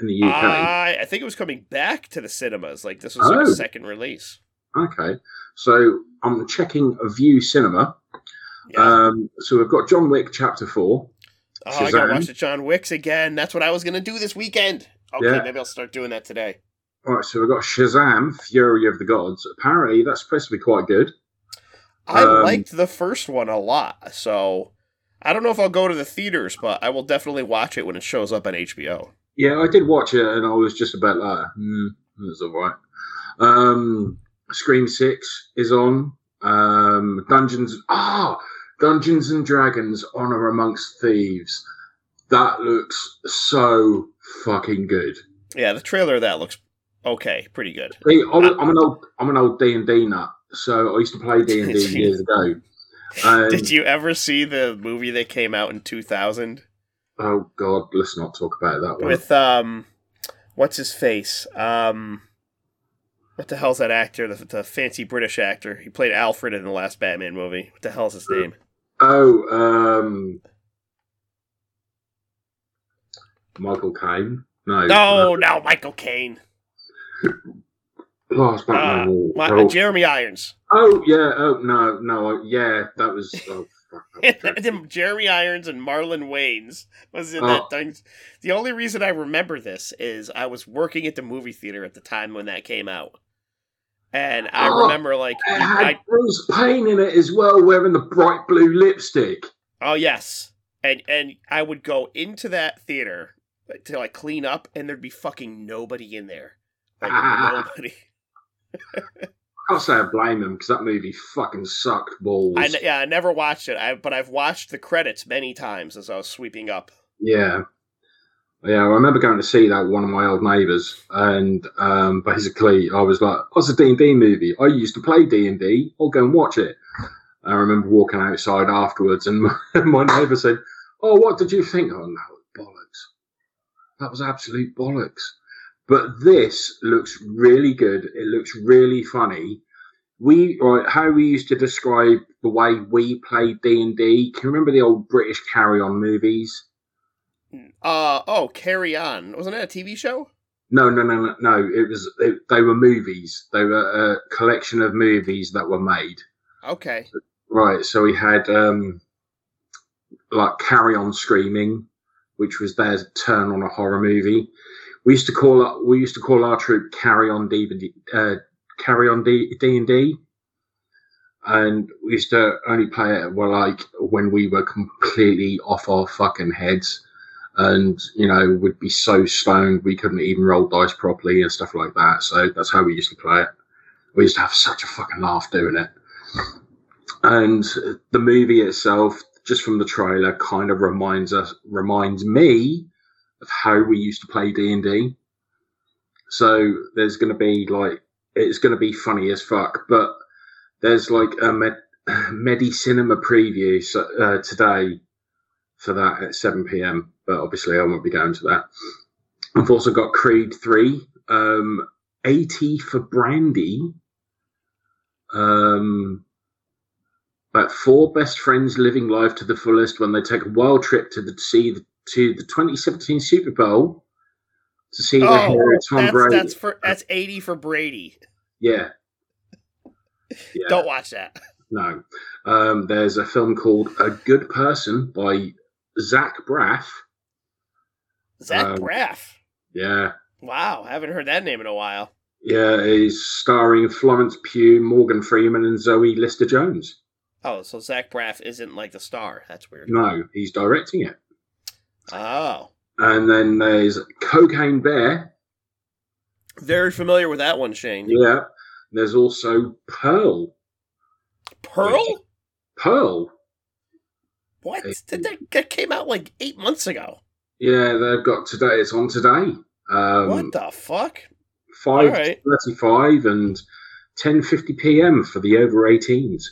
in the UK. I, I think it was coming back to the cinemas. Like this was like Oh. a second release. okay, so I'm checking Vue Cinema. Yeah. Um, so we've got John Wick Chapter Four. Oh, I gotta watch the John Wicks again. That's what I was gonna do this weekend. Okay, Yeah. maybe I'll start doing that today. All right, so we've got Shazam: Fury of the Gods. Apparently, that's supposed to be quite good. I Um, liked the first one a lot, so I don't know if I'll go to the theaters, but I will definitely watch it when it shows up on HBO. Yeah, I did watch it, and I was just about like, hmm, was all right. Um, Scream Six is on. Um, Dungeons, ah, Dungeons and Dragons: Honor Amongst Thieves. That looks so fucking good. Yeah, the trailer of that looks okay, pretty good. See, I'm, I'm an old, I'm an old D and D nut, so I used to play D and D years ago. And, Did you ever see the movie that came out in 2000 Oh God, let's not talk about that one. with um, what's his face? Um, what the hell's that actor? The, the fancy British actor. He played Alfred in the last Batman movie. What the hell's his name? Oh, um, Michael Caine. No, No, no, Michael Caine. last Batman. Uh, My, or- Jeremy Irons. oh yeah. Oh no, no. Yeah, that was. Oh. Jeremy Irons and Marlon Wayans was in Oh. that thing. The only reason I remember this is I was working at the movie theater at the time when that came out, and I Oh, remember like, It had I, Bruce Payne in it as well, wearing the bright blue lipstick. oh yes, and and I would go into that theater to like clean up, and there'd be fucking nobody in there, like nobody. I can't say I blame him because that movie fucking sucked balls. I yeah, I never watched it, I but I've watched the credits many times as I was sweeping up. Yeah. Yeah, I remember going to see that with one of my old neighbours, and um, basically I was like, "What's a D and D movie? I used to play D and D. I'll go and watch it." I remember walking outside afterwards, and my, my neighbour said, "Oh, what did you think?" Oh, no, bollocks. That was absolute bollocks. But this looks really good. It looks really funny. We right, how we used to describe the way we played D and D. Can you remember the old British Carry On movies? Uh oh, Carry On. Wasn't that a TV show? No, no, no, no, no. It was it, they were movies. They were a collection of movies that were made. Okay. Right. So we had um, like Carry On Screaming, which was their turn on a horror movie. We used to call we used to call our troop Carry On DVD, uh, Carry On D and D, and we used to only play it well like when we were completely off our fucking heads and you know would be so stoned we couldn't even roll dice properly and stuff like that. So that's how we used to play it. We used to have such a fucking laugh doing it. And the movie itself, just from the trailer, kind of reminds us, reminds me of how we used to play D and D. So there's going to be like it's going to be funny as fuck, but there's like a med- Medi Cinema preview uh, today for that at 7 p.m. But obviously, I won't be going to that. I've also got Creed 3, um, 80 for Brandy. Um, about four best friends living life to the fullest when they take a wild trip to the see the, to the 2017 Super Bowl to see oh, the hair of Tom that's, Brady. That's for that's 80 for Brady. Yeah. yeah. Don't watch that. No. Um, there's a film called A Good Person by Zach Braff. Zach Um, Braff. Yeah. Wow, I haven't heard that name in a while. Yeah, he's starring Florence Pugh, Morgan Freeman, and Zoe Lister Jones. Oh, so Zach Braff isn't like the star. That's weird. No, he's directing it. Oh, And then there's Cocaine Bear. very familiar with that one, Shane. Yeah. There's also Pearl. Pearl? Pearl. What? That, that, that came out like eight months ago. Yeah, they've got today. It's on today. Um, what the fuck? Five Alright. thirty-five and ten fifty p.m. for the over 18s.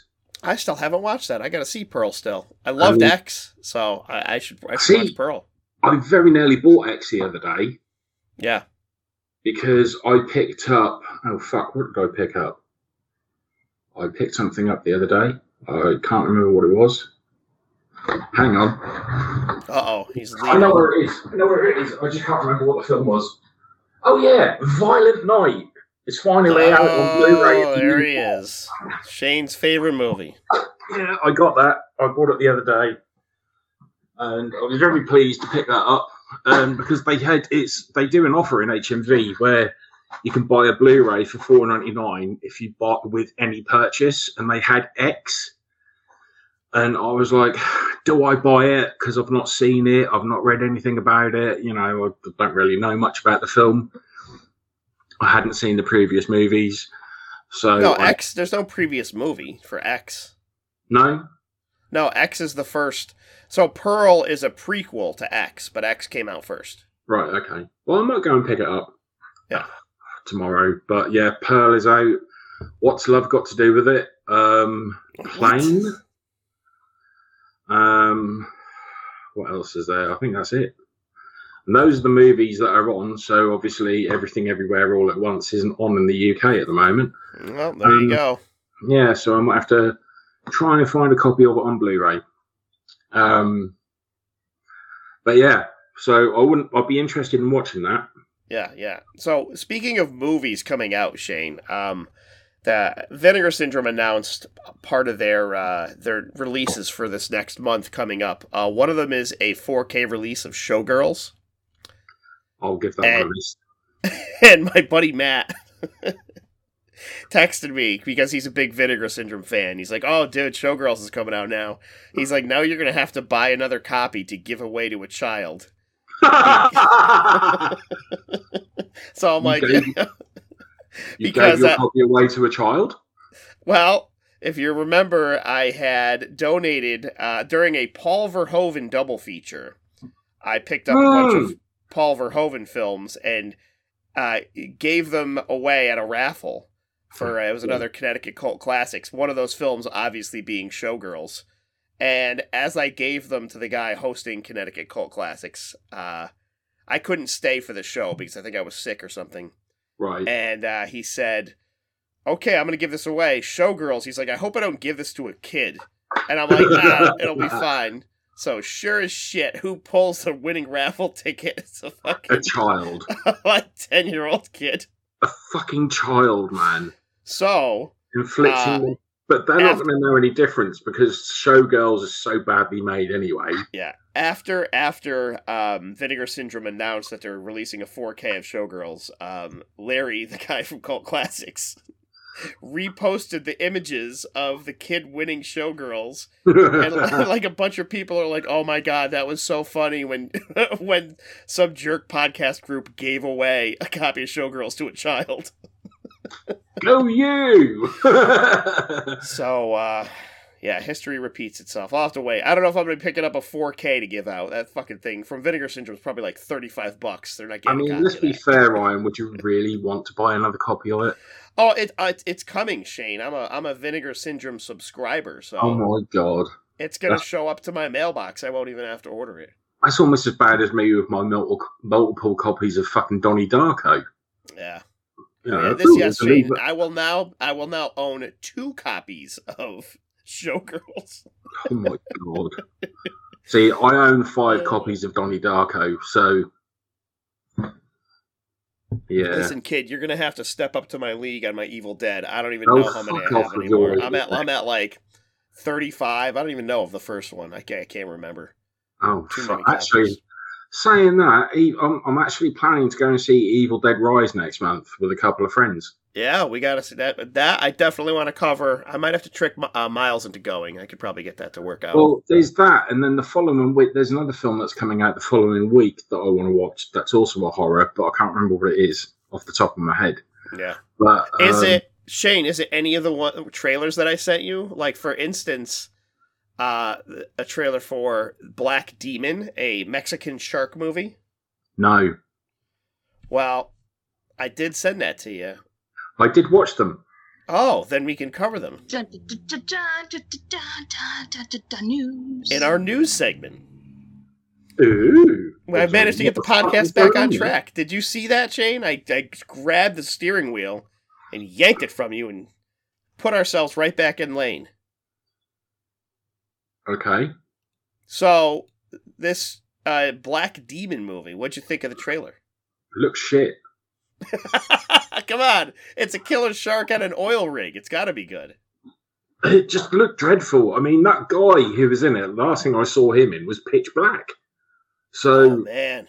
I still haven't watched that. I got to see Pearl still. I loved Um, X, so I, I should, I should See- watch Pearl. I very nearly bought X the other day Yeah. because I picked up. Oh fuck! What did I pick up? I picked something up the other day. I can't remember what it was. Hang on. Uh oh, he's I know where it is. I know where it is. I just can't remember what the film was. Oh yeah, Violent Night. It's finally out on Blu-ray. Oh, the there he box. is. Shane's favorite movie. Yeah, I got that. I bought it the other day, and I was very pleased to pick that up. Um, because they had it's they do an offer in HMV where you can buy a Blu-ray for four ninety nine if you buy with any purchase, and they had X. And I was like, do I buy it? Because I've not seen it. I've not read anything about it. You know, I don't really know much about the film. I hadn't seen the previous movies. So No, I- X. There's no previous movie for X. no, No, X is the first. So Pearl is a prequel to X, but X came out first. Right, okay. Well, I might go and pick it up. Yeah. Tomorrow. But yeah, Pearl is out. What's love got to do with it? Um Plane. Um what else is there? I think that's it. And those are the movies that are on, so obviously everything everywhere all at once isn't on in the UK at the moment. Well, there Um, you go. Yeah, so I might have to try and find a copy of it on Blu-ray. Um but yeah, so I wouldn't I'd be interested in watching that. Yeah, yeah. So speaking of movies coming out, Shane, um, the Vinegar Syndrome announced part of their uh, their releases for this next month coming up. Uh, one of them is a 4K release of Showgirls, I'll give that And- one a miss. and my buddy Matt texted me because he's a big Vinegar Syndrome fan. He's like, "Oh, dude, Showgirls is coming out now." He's like, "Now you're gonna have to buy another copy to give away to a child." So I'm like, you Because gave your copy away to a child? Well, if you remember, I had donated uh, during a Paul Verhoeven double feature. I picked up a bunch of Paul Verhoeven films and uh, gave them away at a raffle for uh, it was another Connecticut cult classics. One of those films, obviously, being Showgirls. And as I gave them to the guy hosting Connecticut Cult Classics, uh, I couldn't stay for the show because I think I was sick or something Right. and uh, he said, "Okay, I'm gonna give this away." Showgirls. He's like, "I hope I don't give this to a kid," and I'm like, "Nah, it'll be fine." So sure as shit, who pulls the winning raffle ticket? It's a fucking A child. like ten year old kid. A fucking child, man. So Inflicting Uh. But they're not going to know any difference because Showgirls is so badly made anyway. yeah, after after um, Vinegar Syndrome announced that they're releasing a 4K of Showgirls, um, Larry, the guy from Cult Classics, reposted the images of the kid winning Showgirls and like a bunch of people are like, "Oh my god, that was so funny when when some jerk podcast group gave away a copy of Showgirls to a child." Go you! So, uh yeah, history repeats itself. I'll have to wait. I don't know if I'm gonna be picking up a 4K to give out. That fucking thing from Vinegar Syndrome is probably like 35 bucks. They're not getting. I mean, let's be fair, Ryan. Would you really want to buy another copy of it? Oh, it, uh, it's it's coming, Shane. I'm a I'm a Vinegar Syndrome subscriber, so Oh my god. it's gonna That's- show up to my mailbox. I won't even have to order it. That's almost as bad as me with my multiple, multiple copies of fucking Donnie Darko. Yeah. You know, Yeah, this yes, Shane. I will now I will now own two copies of Showgirls. Oh my god. See, I own five copies of Donnie Darko, so yeah. Listen, kid, you're gonna have to step up to my league on my Evil Dead. I don't even Oh, know how many I have anymore. Yours, I'm at I'm at like 35. I don't even know of the first one. I can't, I can't remember. Oh, actually, saying that, I'm, I'm actually planning to go and see Evil Dead Rise next month with a couple of friends. Yeah, we gotta see that. That I definitely want to cover. I might have to trick uh, Miles into going. I could probably get that to work out. Well, there's that, and then the following week, there's another film that's coming out the following week that I want to watch. That's also a horror, but I can't remember what it is off the top of my head. yeah. But Is um, it Shane? Is it any of the one, trailers that I sent you? Like for instance, uh, a trailer for Black Demon, a Mexican shark movie. No, Well, I did send that to you. I did watch them. Oh, then we can cover them News. in our news segment. Ooh, I managed to get the What fuck is podcast back on track. Did you see that, Shane? I, I grabbed the steering wheel and yanked it from you and put ourselves right back in lane. Okay. So, this uh, Black Demon movie, what'd you think of the trailer? Looks shit. Come on, it's a killer shark on an oil rig. It's got to be good. It just looked dreadful. I mean, that guy who was in it, last thing I saw him in was Pitch Black. So Oh man,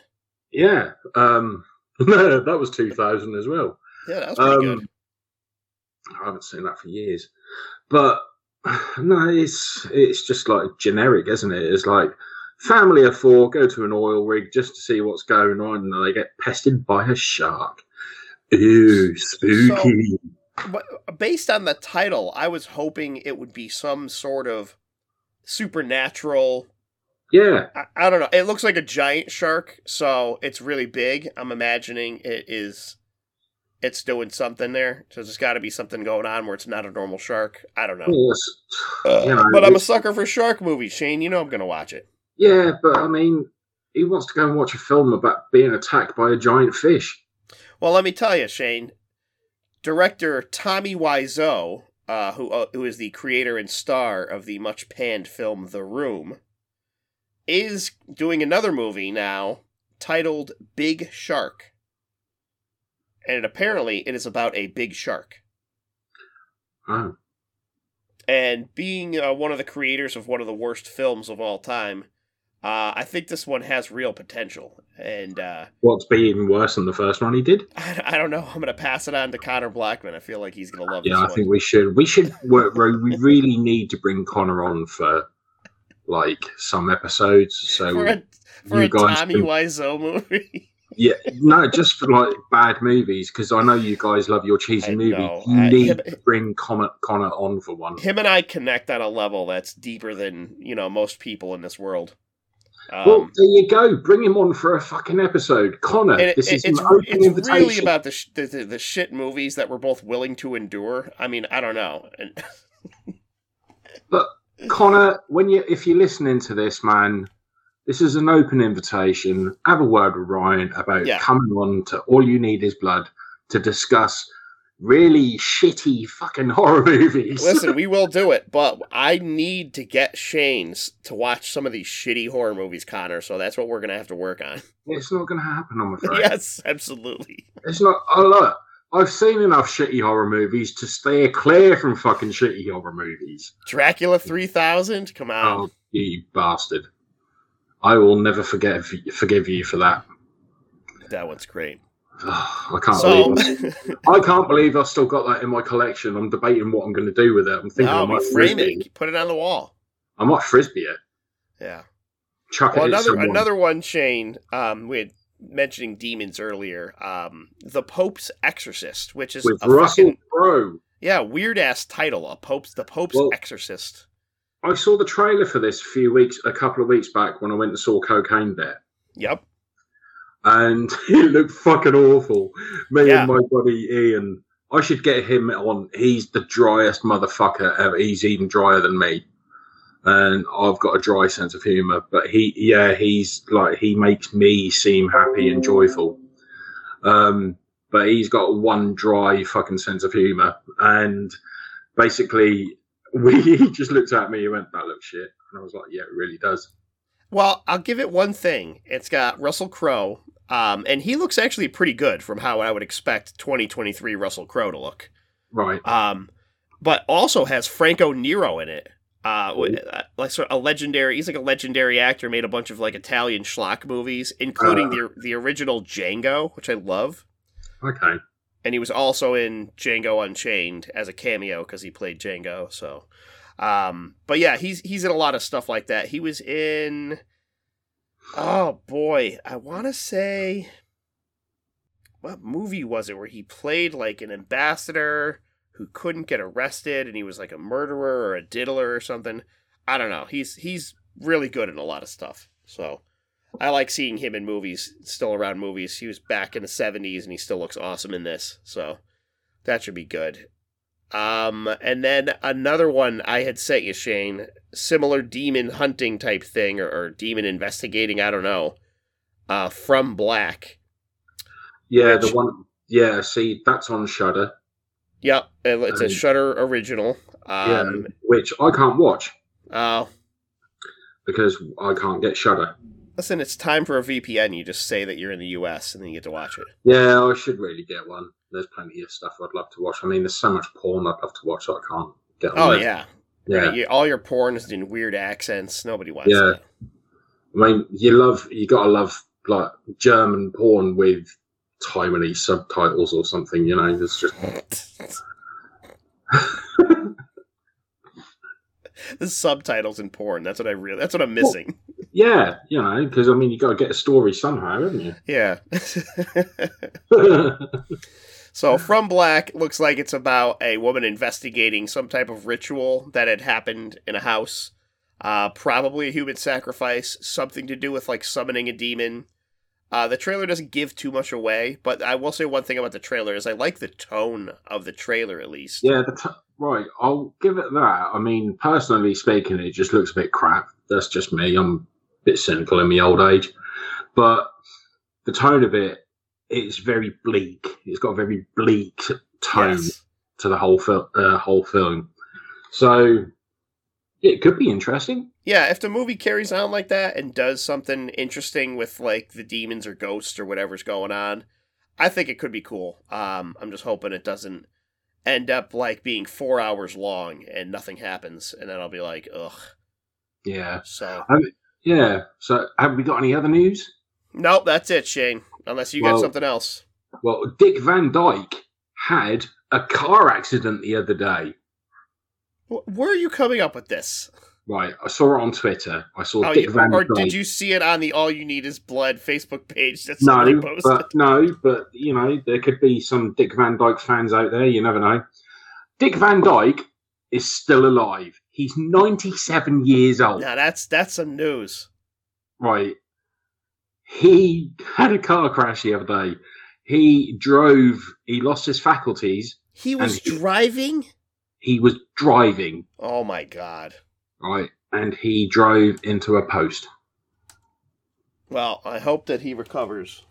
yeah, um, that was 2000 as well. yeah, that was pretty good. Um, I haven't seen that for years, but no, it's it's just like generic, isn't it? It's like family of four go to an oil rig just to see what's going on, and they get pestered by a shark. Ooh, spooky! But based on the title, I was hoping it would be some sort of supernatural. yeah, I, I don't know. It looks like a giant shark, so it's really big. I'm imagining it is. It's doing something there, so there's got to be something going on where it's not a normal shark. I don't know. yes, uh, you know, but I'm a sucker for shark movies, Shane. You know I'm gonna watch it. yeah, but I mean, he wants to go and watch a film about being attacked by a giant fish. Well, let me tell you, Shane. Director Tommy Wiseau, uh, who uh, who is the creator and star of the much panned film The Room, is doing another movie now titled Big Shark, and apparently it is about a big shark. Oh, And being uh, one of the creators of one of the worst films of all time, uh, I think this one has real potential. And uh, what's be even worse than the first one he did? I, I don't know. I'm going to pass it on to Connor Blackman. I feel like he's going to love Yeah, I one. think we should. We should work. We really need to bring Connor on for like some episodes. So for a, for you a guys Tommy can- Wiseau movie. yeah, no, just for like bad movies because I know you guys love your cheesy I movie. know. You I- need him- to bring Connor, Connor on for one. Him and I connect on a level that's deeper than you know most people in this world. Um, well, there you go. Bring him on for a fucking episode, Connor. it- this it- is it's an open it's invitation. really about the, sh- the, the the shit movies that we're both willing to endure. I mean, I don't know. And Connor, when you if you're listening to this, man, this is an open invitation. Have a word with Ryan about Yeah. coming on to All You Need Is Blood to discuss really shitty fucking horror movies. Listen, we will do it, but I need to get Shane's to watch some of these shitty horror movies, Connor. So that's what we're gonna have to work on. it's not going to happen, I'm afraid. yes, absolutely. It's not. Oh, look, I've seen enough shitty horror movies to stay clear from fucking shitty horror movies. Dracula three thousand. Come on. Oh, you bastard. I will never forget forgive you for that. That one's great. I can't So, believe I can't believe I've still got that in my collection. I'm debating what I'm going to do with it. I'm thinking I no, might frame frisbee. it. Put it on the wall. I might frisbee it. Yeah. Chuck Well, it another another one, Shane. Um, we had mentioning demons earlier. Um, the Pope's Exorcist, which is with a Russell fucking Crowe. yeah weird ass title. A Pope's the Pope's Well- Exorcist. I saw the trailer for this a few weeks, a couple of weeks back when I went and saw Cocaine Bear, Yep. And it looked fucking awful. Me Yeah. and my buddy Ian, I should get him on. He's the driest motherfucker ever. He's even drier than me, and I've got a dry sense of humor. But he, yeah, he's like he makes me seem happy and joyful. Um, but he's got one dry fucking sense of humor, and basically, we he just looked at me and went, "That looks shit," and I was like, "Yeah, it really does." Well, I'll give it one thing. It's got Russell Crowe, um, and he looks actually pretty good from how I would expect 2023 Russell Crowe to look. Right. Um, but also has Franco Nero in it. Uh, uh, like sort of a legendary. He's like a legendary actor. Made a bunch of like Italian schlock movies, including the the original Django, which I love. Okay. And he was also in Django Unchained as a cameo because he played Django. So, um, but yeah, he's he's in a lot of stuff like that. He was in. Oh boy, I want to say. What movie was it where he played like an ambassador who couldn't get arrested and he was like a murderer or a diddler or something? I don't know. He's he's really good in a lot of stuff. So I like seeing him in movies, still around movies. He was back in the 70s and he still looks awesome in this. So that should be good. Um, and then another one I had sent you, Shane, similar demon hunting type thing or, or demon investigating, I don't know. Uh, From Black. Yeah, Which- the one. Yeah, see, that's on Shudder. Yep, it- it's a Shudder original. Yeah, Um, which I can't watch oh, because I can't get Shudder. listen, it's time for a VPN. You just say that you're in the US and then you get to watch it. Yeah, I should really get one. There's plenty of stuff I'd love to watch. I mean, there's so much porn I'd love to watch that I can't get. On Oh, yeah. yeah. Right, you, all your porn is in weird accents. Nobody wants Yeah. that. I mean, you love, you gotta love like German porn with timely subtitles or something. You know, it's just the subtitles in porn. That's what I really. That's what I'm missing. yeah, you know, because I mean, you gotta get a story somehow, haven't you? Yeah. so, From Black looks like it's about a woman investigating some type of ritual that had happened in a house. Uh, probably a human sacrifice, something to do with like summoning a demon. Uh, the trailer doesn't give too much away, but I will say one thing about the trailer is I like the tone of the trailer at least. Yeah, t- right. I'll give it that. I mean, personally speaking, it just looks a bit crap. That's just me. I'm a bit cynical in my old age, but the tone of it, it's very bleak. It's got a very bleak tone Yes. to the whole film. Uh, whole film. So it could be interesting. Yeah, if the movie carries on like that and does something interesting with like the demons or ghosts or whatever's going on, I think it could be cool. Um, I'm just hoping it doesn't end up like being four hours long and nothing happens, and then I'll be like, ugh. Yeah. So Yeah. So have we got any other news? nope, that's it, Shane. Unless you got Well- something else. Well, Dick Van Dyke had a car accident the other day. Where are you coming up with this? Right, I saw it on Twitter. I saw Oh, Dick you, Van or Dyke. did you see it on the All You Need Is Blood Facebook page that somebody No, posted? but no, but you know there could be some Dick Van Dyke fans out there. You never know. Dick Van Dyke is still alive. He's ninety-seven years old. Now that's that's some news. Right. He had a car crash the other day. He drove. He lost his faculties. He was he- driving. He was driving. Oh my god. Right, and he drove into a post. Well, I hope that he recovers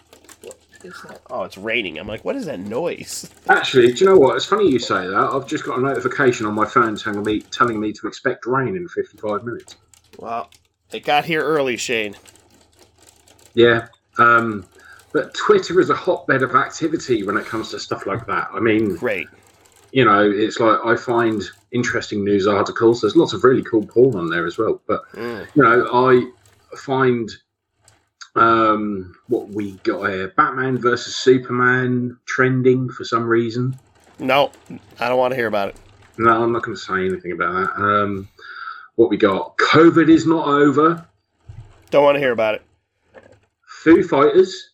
is that? Oh, it's raining. I'm like, what is that noise? Actually, do you know what? It's funny you say that. I've just got a notification on my phone telling me telling me to expect rain in 55 minutes. Well, it got here early, Shane. Yeah. Um, but Twitter is a hotbed of activity when it comes to stuff like that. I mean, Great. you know, it's like I find interesting news articles. There's lots of really cool porn on there as well. But Mm. you know, I find um, what we got here: Batman versus Superman trending for some reason. No, I don't want to hear about it. No, I'm not going to say anything about that. Um, what we got? COVID is not over. Don't want to hear about it. Foo Fighters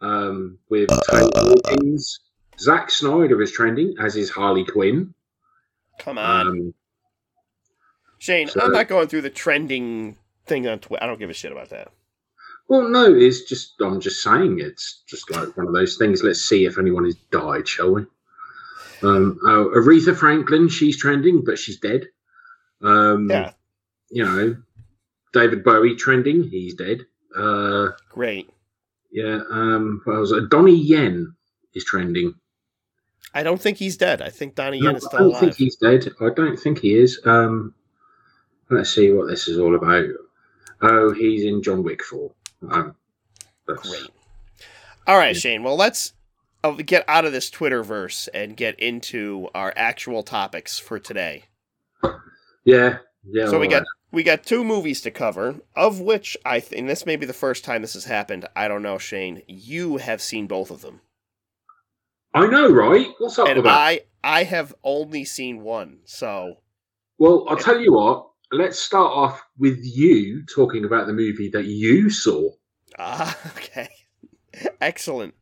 um, with Taylor Hawkins. Zack Snyder is trending, as is Harley Quinn. Come on, Um, Shane. so- I'm not going through the trending thing on Twitter. I don't give a shit about that. well, no, it's just I'm just saying it's just like one of those things. Let's see if anyone has died, shall we? Um, oh, Aretha Franklin, she's trending, but she's dead. Um, Yeah, You know, David Bowie trending, he's dead. Uh, great. yeah. Um, what was it? Donnie Yen is trending. I don't think he's dead. I think Donnie No, Yen is still alive. I don't alive. think he's dead. I don't think he is. Um, let's see what this is all about. Oh, he's in John Wick 4. Um, Great. All right, Yeah. Shane. Well, let's uh, get out of this Twitterverse and get into our actual topics for today. Yeah, yeah. so we got we got two movies to cover, of which I think and this may be the first time this has happened. I don't know, Shane. You have seen both of them, I know, right? What's up with and that? I I have only seen one. So Well, I'll tell you what. Let's start off with you talking about the movie that you saw. ah, okay, excellent.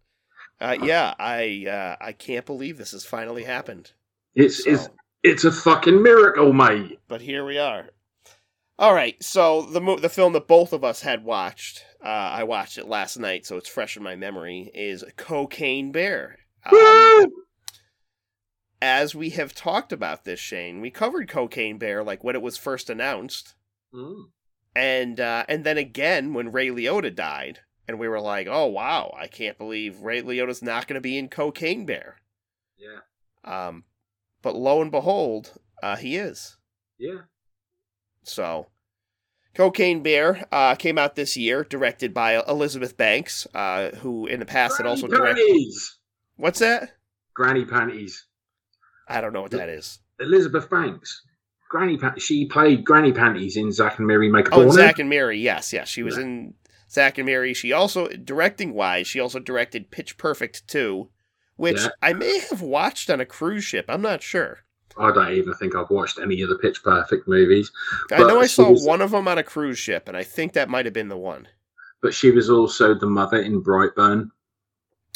Uh, yeah, I uh, I can't believe this has finally happened. It's So- it's it's a fucking miracle, mate. but here we are. All right, so the mo- the film that both of us had watched, uh, I watched it last night, so it's fresh in my memory. Is Cocaine Bear. Um, as we have talked about this, Shane, we covered Cocaine Bear like when it was first announced, Mm. and uh, and then again when Ray Liotta died, and we were like, oh wow, I can't believe Ray Liotta's not going to be in Cocaine Bear. Yeah, Um, but lo and behold, uh, he is. yeah. So, Cocaine Bear uh, came out this year, directed by Elizabeth Banks, uh, who in the past had also directed. panties. What's that? Granny panties. I don't know what that is. Elizabeth Banks. Granny she played Granny Panties in Zack and Mary Make a Oh, Zack and Mary. Yes, yes. She was Yeah. in Zack and Mary. She also, directing wise, she also directed Pitch Perfect 2, which Yeah. I may have watched on a cruise ship. I'm not sure. I don't even think I've watched any of the Pitch Perfect movies, I know I saw was- one of them on a cruise ship, and I think that might have been the one. but she was also the mother in Brightburn.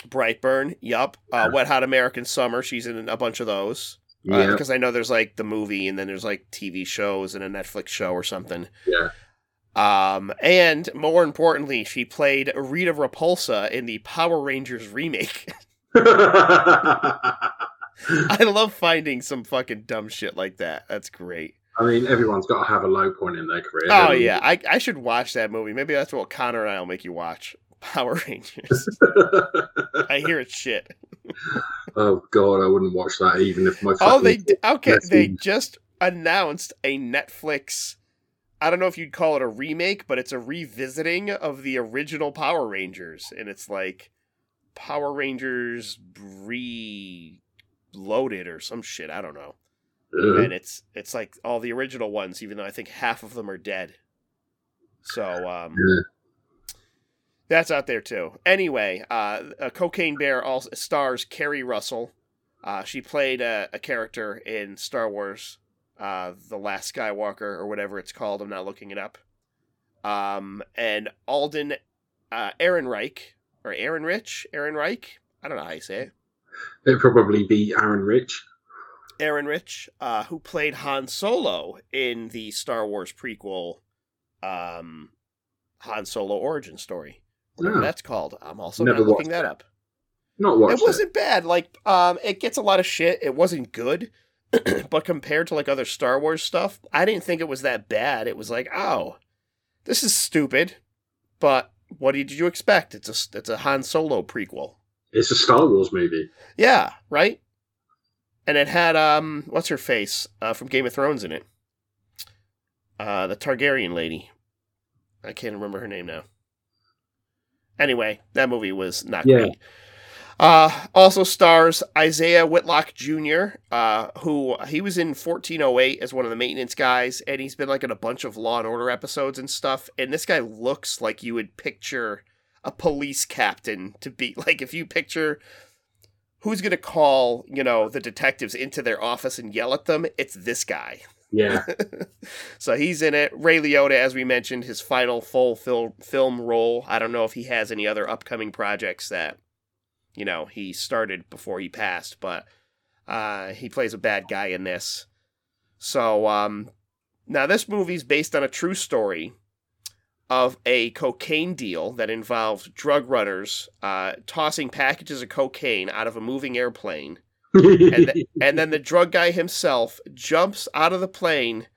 Brightburn, yup. Uh, Yeah. Wet Hot American Summer, she's in a bunch of those. Yeah, because I know there's like the movie and then there's like TV shows and a Netflix show or something. yeah. Um, and more importantly, she played Rita Repulsa in the Power Rangers remake. I I love finding some fucking dumb shit like that. That's great. I mean, everyone's got to have a low point in their career. Oh yeah, I I should watch that movie. Maybe that's what Connor and I'll make you watch. Power Rangers. I hear it's shit. oh god, I wouldn't watch that even if my. Oh, they d- okay. They just announced a Netflix. I don't know if you'd call it a remake, but it's a revisiting of the original Power Rangers, and it's like Power Rangers reloaded or some shit. I don't know. And it's it's like all the original ones, even though I think half of them are dead. So um, Yeah. that's out there too. Anyway, uh, a Cocaine Bear also stars Keri Russell. Uh, she played a, a character in Star Wars, uh, The Last Skywalker, or whatever it's called. I'm not looking it up. Um, and Alden uh, Aaron Reich, or Aaron Rich, Aaron Reich. I don't know how you say it. It'd probably be Aaron Rich. Aaron Rich, uh, who played Han Solo in the Star Wars prequel, um, Han Solo origin story, whatever Oh. that's called. I'm also Never not looking that it. up. Not watched it wasn't bad. Like, um, it gets a lot of shit. It wasn't good, but compared to like other Star Wars stuff, I didn't think it was that bad. It was like, oh, this is stupid, but what did you expect? It's a it's a Han Solo prequel. It's a Star Wars movie. Yeah, right. And it had um, what's her face uh, from Game of Thrones in it. Uh, the Targaryen lady. I can't remember her name now. Anyway, that movie was not Yeah. great. Uh, also stars Isaiah Whitlock Jr., uh, who he was in 1408 as one of the maintenance guys, and he's been like in a bunch of Law and Order episodes and stuff. And this guy looks like you would picture a police captain to be like if you picture who's gonna call you know the detectives into their office and yell at them. It's this guy. Yeah. so he's in it. Ray Liotta, as we mentioned, his final full film film role. I don't know if he has any other upcoming projects that, you know, he started before he passed, but uh, he plays a bad guy in this. So um, now this movie's based on a true story of a cocaine deal that involved drug runners uh, tossing packages of cocaine out of a moving airplane and, th- and then the drug guy himself jumps out of the plane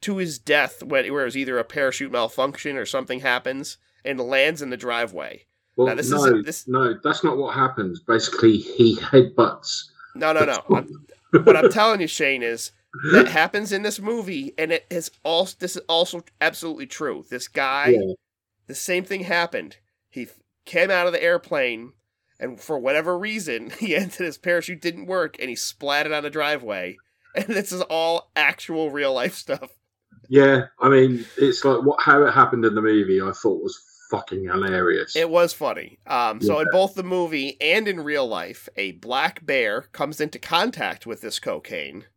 to his death when where it's either a parachute malfunction or something happens and lands in the driveway. Well, Now, this is no, a- this- no, that's not what happens. Basically, he headbutts. No, no, no. I'm, what I'm telling you, Shane, is that happens in this movie, and it is also this is also absolutely true. This guy, Yeah. the same thing happened. He came out of the airplane, and for whatever reason, he ended his parachute didn't work, and he splatted on the driveway. And this is all actual real life stuff. Yeah, I mean, it's like what how it happened in the movie. I thought was fucking hilarious. It was funny. Um, so in both the movie and in real life, a black bear comes into contact with this cocaine.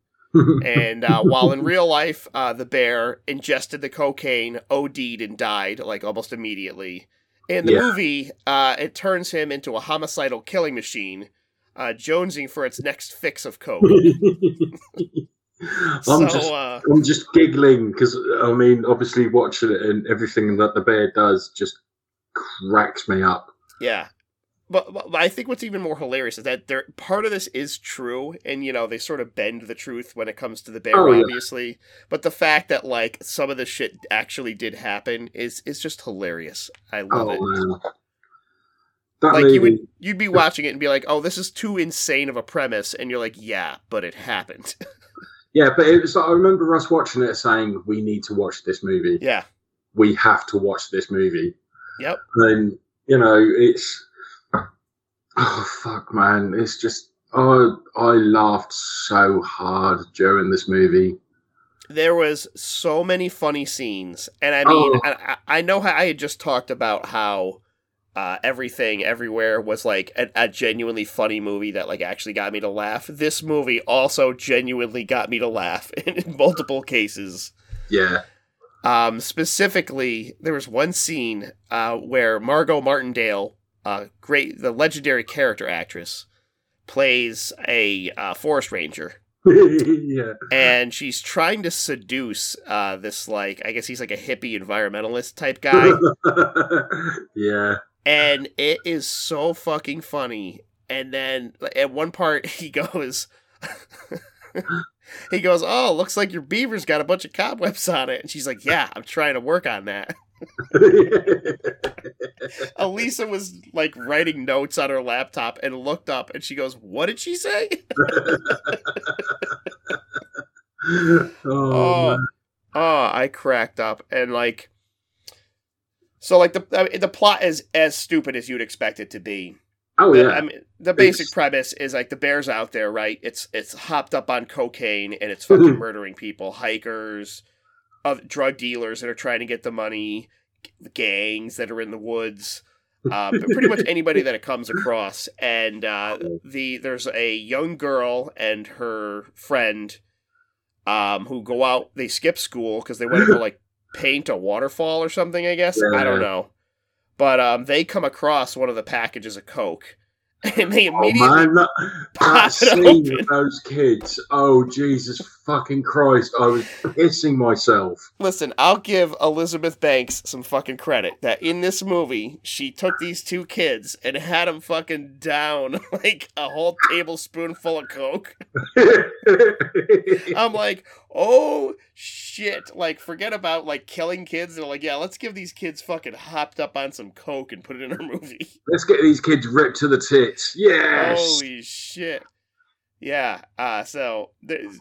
And uh, while in real life, uh, the bear ingested the cocaine, OD'd, and died like almost immediately. In the Yeah. movie, uh, it turns him into a homicidal killing machine, uh, jonesing for its next fix of coke. I'm just uh, I'm just giggling because I mean, obviously, watching it and everything that the bear does just cracks me up. yeah. But, but I think what's even more hilarious is that there part of this is true, and you know they sort of bend the truth when it comes to the bear, Oh, yeah. obviously. But the fact that like some of the shit actually did happen is is just hilarious. I love Oh it. man, that like movie. you would you'd be watching it and be like, "Oh, this is too insane of a premise," and you're like, "Yeah, but it happened." Yeah, but it was. I remember us watching it, saying we need to watch this movie. yeah, We have to watch this movie. Yep. And you know, it's oh fuck, man. It's just oh, I laughed so hard during this movie. there was so many funny scenes, and I mean, Oh. I, I I know how I had just talked about how uh, everything everywhere was like a, a genuinely funny movie that like actually got me to laugh. This movie also genuinely got me to laugh in multiple cases. Yeah. Um, specifically, there was one scene uh, where Margot Martindale, uh, great, the legendary character actress, plays a uh, forest ranger, yeah. and she's trying to seduce uh, this like I guess he's like a hippie environmentalist type guy, yeah. And it is so fucking funny. And then at one part he goes. He goes, Oh, looks like your beaver's got a bunch of cobwebs on it. And she's like, Yeah, I'm trying to work on that. Elisa was like writing notes on her laptop and looked up and she goes, What did she say? oh, Oh, oh, I cracked up. And like, so like the the plot is as stupid as you'd expect it to be. oh The- yeah. I mean, the basic It's- premise is like the bear's out there, right? It's it's hopped up on cocaine and it's fucking murdering people, hikers, uh, drug dealers that are trying to get the money, gangs that are in the woods, uh, but pretty much anybody that it comes across. And uh, the there's a young girl and her friend, um, who go out. They skip school because they want to go like paint a waterfall or something. I guess I don't know. But um, they come across one of the packages of coke, and they Oh immediately man, that, pop that scene open. with those kids. Oh Jesus fucking Christ! I was pissing myself. listen. I'll give Elizabeth Banks some fucking credit that in this movie she took these two kids and had them fucking down like a whole tablespoon full of coke. I'm like, oh shit! Like, forget about like killing kids. They're like, yeah, let's give these kids fucking hopped up on some coke and put it in our movie. Let's get these kids ripped to the tits. Yes. Holy shit! Yeah. Uh, so there's.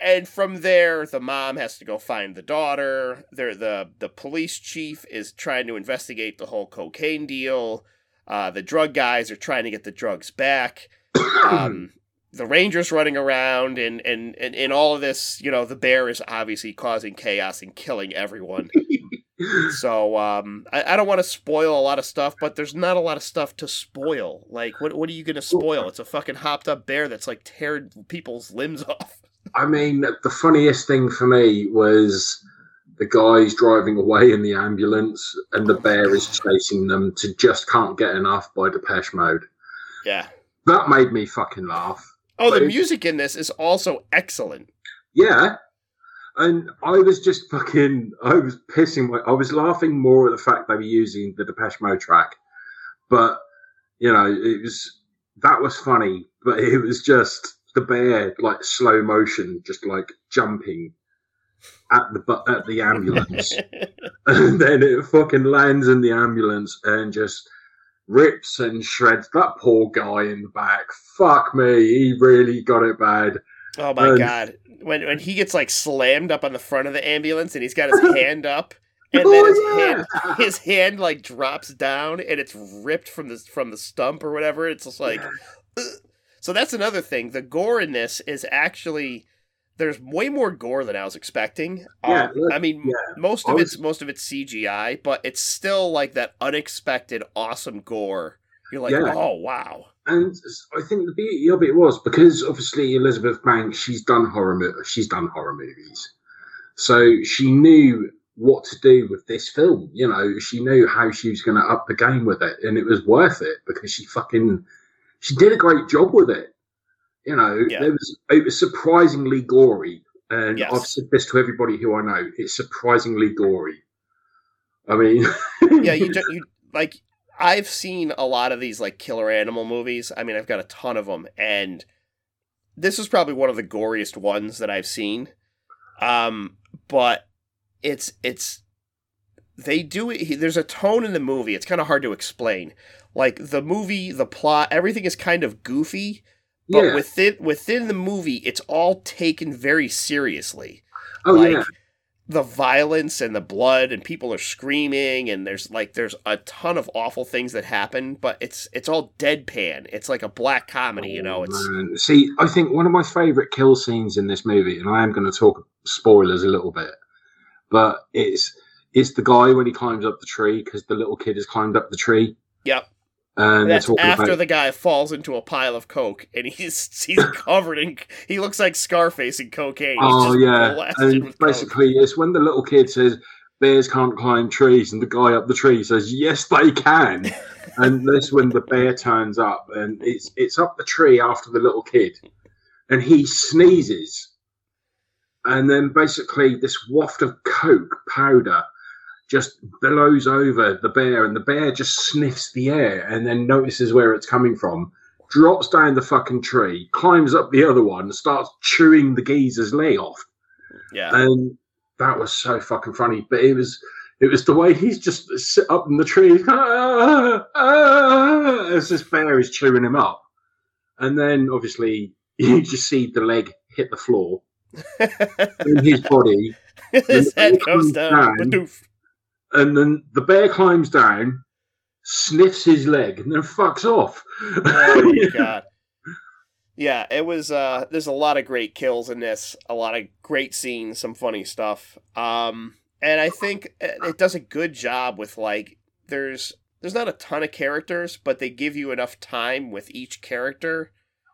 And from there, the mom has to go find the daughter. There, the the police chief is trying to investigate the whole cocaine deal. Uh, the drug guys are trying to get the drugs back. Um, the rangers running around, and, and and in all of this, you know, the bear is obviously causing chaos and killing everyone. So um, I, I don't want to spoil a lot of stuff, but there's not a lot of stuff to spoil. Like, what what are you gonna spoil? It's a fucking hopped up bear that's like tearing people's limbs off. I mean, the funniest thing for me was the guys driving away in the ambulance, and the bear is chasing them to just can't get enough by Depeche Mode. Yeah. That made me fucking laugh. Oh, the music in this is also excellent. Yeah. And I was just fucking, I was pissing my, I was laughing more at the fact they were using the Depeche Mode track. But, you know, it was, that was funny, but it was just the bear, like slow motion, just like jumping at the, at the ambulance. and then it fucking lands in the ambulance and just rips and shreds that poor guy in the back. Fuck me, he really got it bad. oh my Um, god. When when he gets like slammed up on the front of the ambulance and he's got his hand up and then Oh, his yeah. hand his hand like drops down and it's ripped from the from the stump or whatever. It's just like ugh. so that's another thing. The gore in this is actually there's way more gore than I was expecting. Yeah, Um, I mean, yeah. most of it's most of it's CGI, but it's still like that unexpected awesome gore. You're like, Yeah. oh wow, And I think the beauty of it was because obviously Elizabeth Banks, she's done horror, she's done horror movies, so she knew what to do with this film. You know, she knew how she was going to up the game with it, and it was worth it because she fucking she did a great job with it. You know, Yeah. it was it was surprisingly gory, and Yes. I've said this to everybody who I know. It's surprisingly gory. I mean, yeah, you ju- you like I've seen a lot of these like killer animal movies. I mean, I've got a ton of them, and this is probably one of the goriest ones that I've seen. Um, but it's it's they do it. There's a tone in the movie. It's kind of hard to explain. Like the movie, the plot, everything is kind of goofy, but yeah. within within the movie, it's all taken very seriously oh like yeah. the violence and the blood and people are screaming and there's like there's a ton of awful things that happen but it's it's all deadpan it's like a black comedy you know Oh, it's man. See, I think one of my favourite kill scenes in this movie, and I am going to talk spoilers a little bit, but it's it's the guy when he climbs up the tree because the little kid has climbed up the tree. Yep. And that's after about the guy falls into a pile of coke and he's he's covered in he looks like scarface in cocaine. He's oh yeah, and with coke. basically it's when the little kid says bears can't climb trees, and the guy up the tree says yes they can, and that's when the bear turns up, and it's it's up the tree after the little kid, and he sneezes, and then basically this waft of coke powder just blows over the bear, and the bear just sniffs the air and then notices where it's coming from. Drops down the fucking tree, climbs up the other one, and starts chewing the geezer's leg off yeah and that was so fucking funny. But it was it was the way he's just sit up in the tree "Ah, ah," as this bear is chewing him up, and then obviously you just see the leg hit the floor in his body, his head goes comes down down. And then the bear climbs down, sniffs his leg, and then fucks off. oh my god yeah it was uh there's a lot of great kills in this a lot of great scenes some funny stuff um and i think it does a good job with like there's there's not a ton of characters but they give you enough time with each character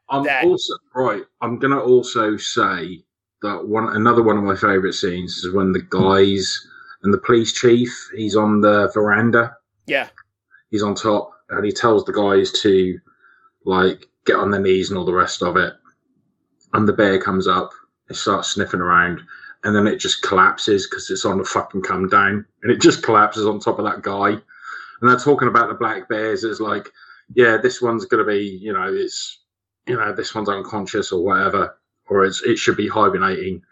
I'm that- also right. I'm gonna also say that one another one of my favourite scenes is when the guys and the police chief he's on the veranda, yeah he's on top, and he tells the guys to like get on their knees and all the rest of it. And the bear comes up, it starts sniffing around, and then it just collapses because it's on the fucking come down, and it just collapses on top of that guy. And they're talking about the black bears. It's like, yeah, this one's gonna be, you know, it's, you know, this one's unconscious or whatever, or it's it should be hibernating.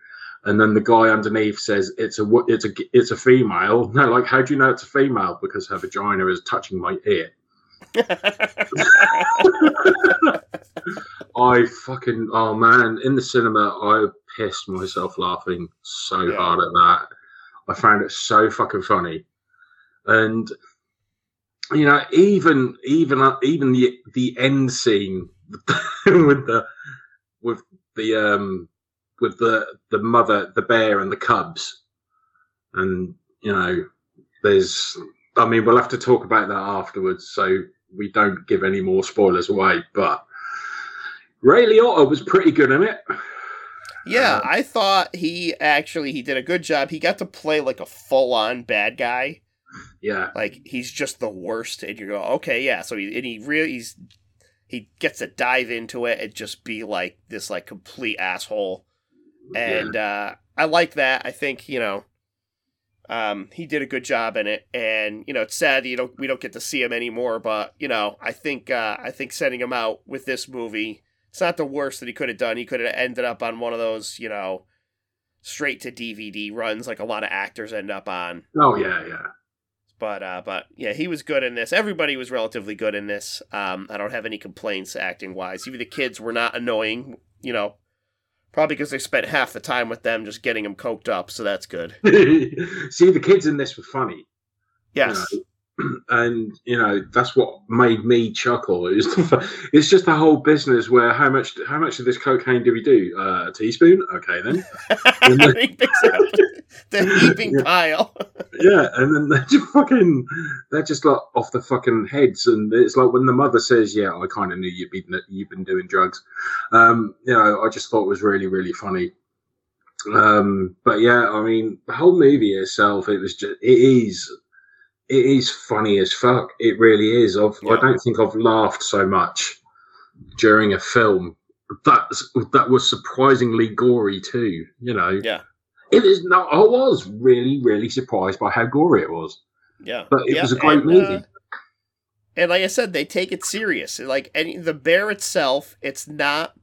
And then the guy underneath says it's a it's a it's a female. No, like how do you know it's a female? Because her vagina is touching my ear. I fucking oh man, in the cinema I pissed myself laughing so Yeah. hard at that. I found it so fucking funny, and you know even even uh, even the the end scene with the with the um with the the mother the bear and the cubs, and you know there's I mean we'll have to talk about that afterwards, so we don't give any more spoilers away, but. Ray Liotta was pretty good in it. yeah, Uh, I thought he actually he did a good job. He got to play like a full on bad guy. Yeah, Like he's just the worst, and you go, okay, yeah. So he and he really he's he gets to dive into it and just be like this like complete asshole. And uh I like that. I think, you know, um he did a good job in it. And, you know, it's sad you don't we don't get to see him anymore, but you know, I think uh I think sending him out with this movie, it's not the worst that he could have done. He could have ended up on one of those, you know, straight to DVD runs like a lot of actors end up on. Oh yeah, yeah. But uh, but yeah, he was good in this. Everybody was relatively good in this. Um, I don't have any complaints acting wise. Even the kids were not annoying. You know, probably because they spent half the time with them just getting them coked up. So that's good. See, the kids in this were funny, Yes. and you know that's what made me chuckle. It's, it's just the whole business where how much how much of this cocaine do we do? Uh, a teaspoon, okay then. he the heaping pile. yeah, and then they're just fucking they're just like off the fucking heads, and it's like when the mother says, "Yeah, I kind of knew you'd been you've been doing drugs." Um, you know, I just thought it was really really funny. Um, but yeah, I mean, the whole movie itself, it was just it is it is funny as fuck. It really is. I've, Yeah. I don't think I've laughed so much during a film that that was surprisingly gory too. You know, Yeah. it is. No, I was really really surprised by how gory it was. Yeah. But it Yeah, was a great and, movie. uh, and like I said, they take it serious. Like any the bear itself, it's not.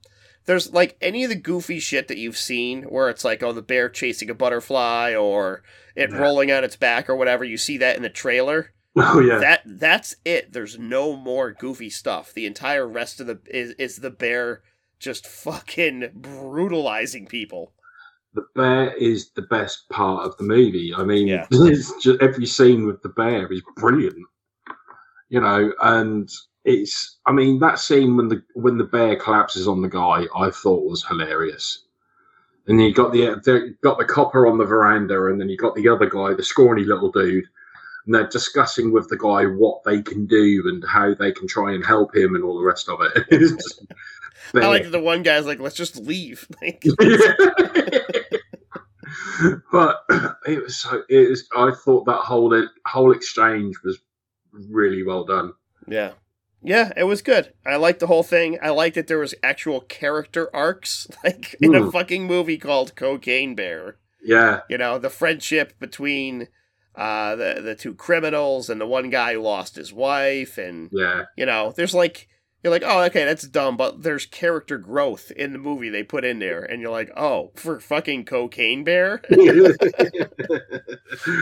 There's like any of the goofy shit that you've seen where it's like, oh, the bear chasing a butterfly or it Yeah. rolling on its back or whatever. You see that in the trailer. Oh yeah, That that's it. There's no more goofy stuff. The entire rest of the is is the bear just fucking brutalizing people. the bear is the best part of the movie. I mean, Yeah. just every scene with the bear is brilliant. You know, and it's. I mean, that scene when the when the bear collapses on the guy, I thought was hilarious. And you got the, the got the copper on the veranda, and then you got the other guy, the scrawny little dude, and they're discussing with the guy what they can do and how they can try and help him and all the rest of it. Just I like the one guy's like, let's just leave. Like, but it was so it was i thought that whole whole exchange was really well done Yeah. Yeah, it was good. I liked the whole thing. I liked that there was actual character arcs, like in a fucking movie called Cocaine Bear. yeah You know, the friendship between uh, the the two criminals and the one guy who lost his wife, and yeah you know, there's like you're like, oh, okay, that's dumb, but there's character growth in the movie they put in there, and you're like, oh, for fucking Cocaine Bear.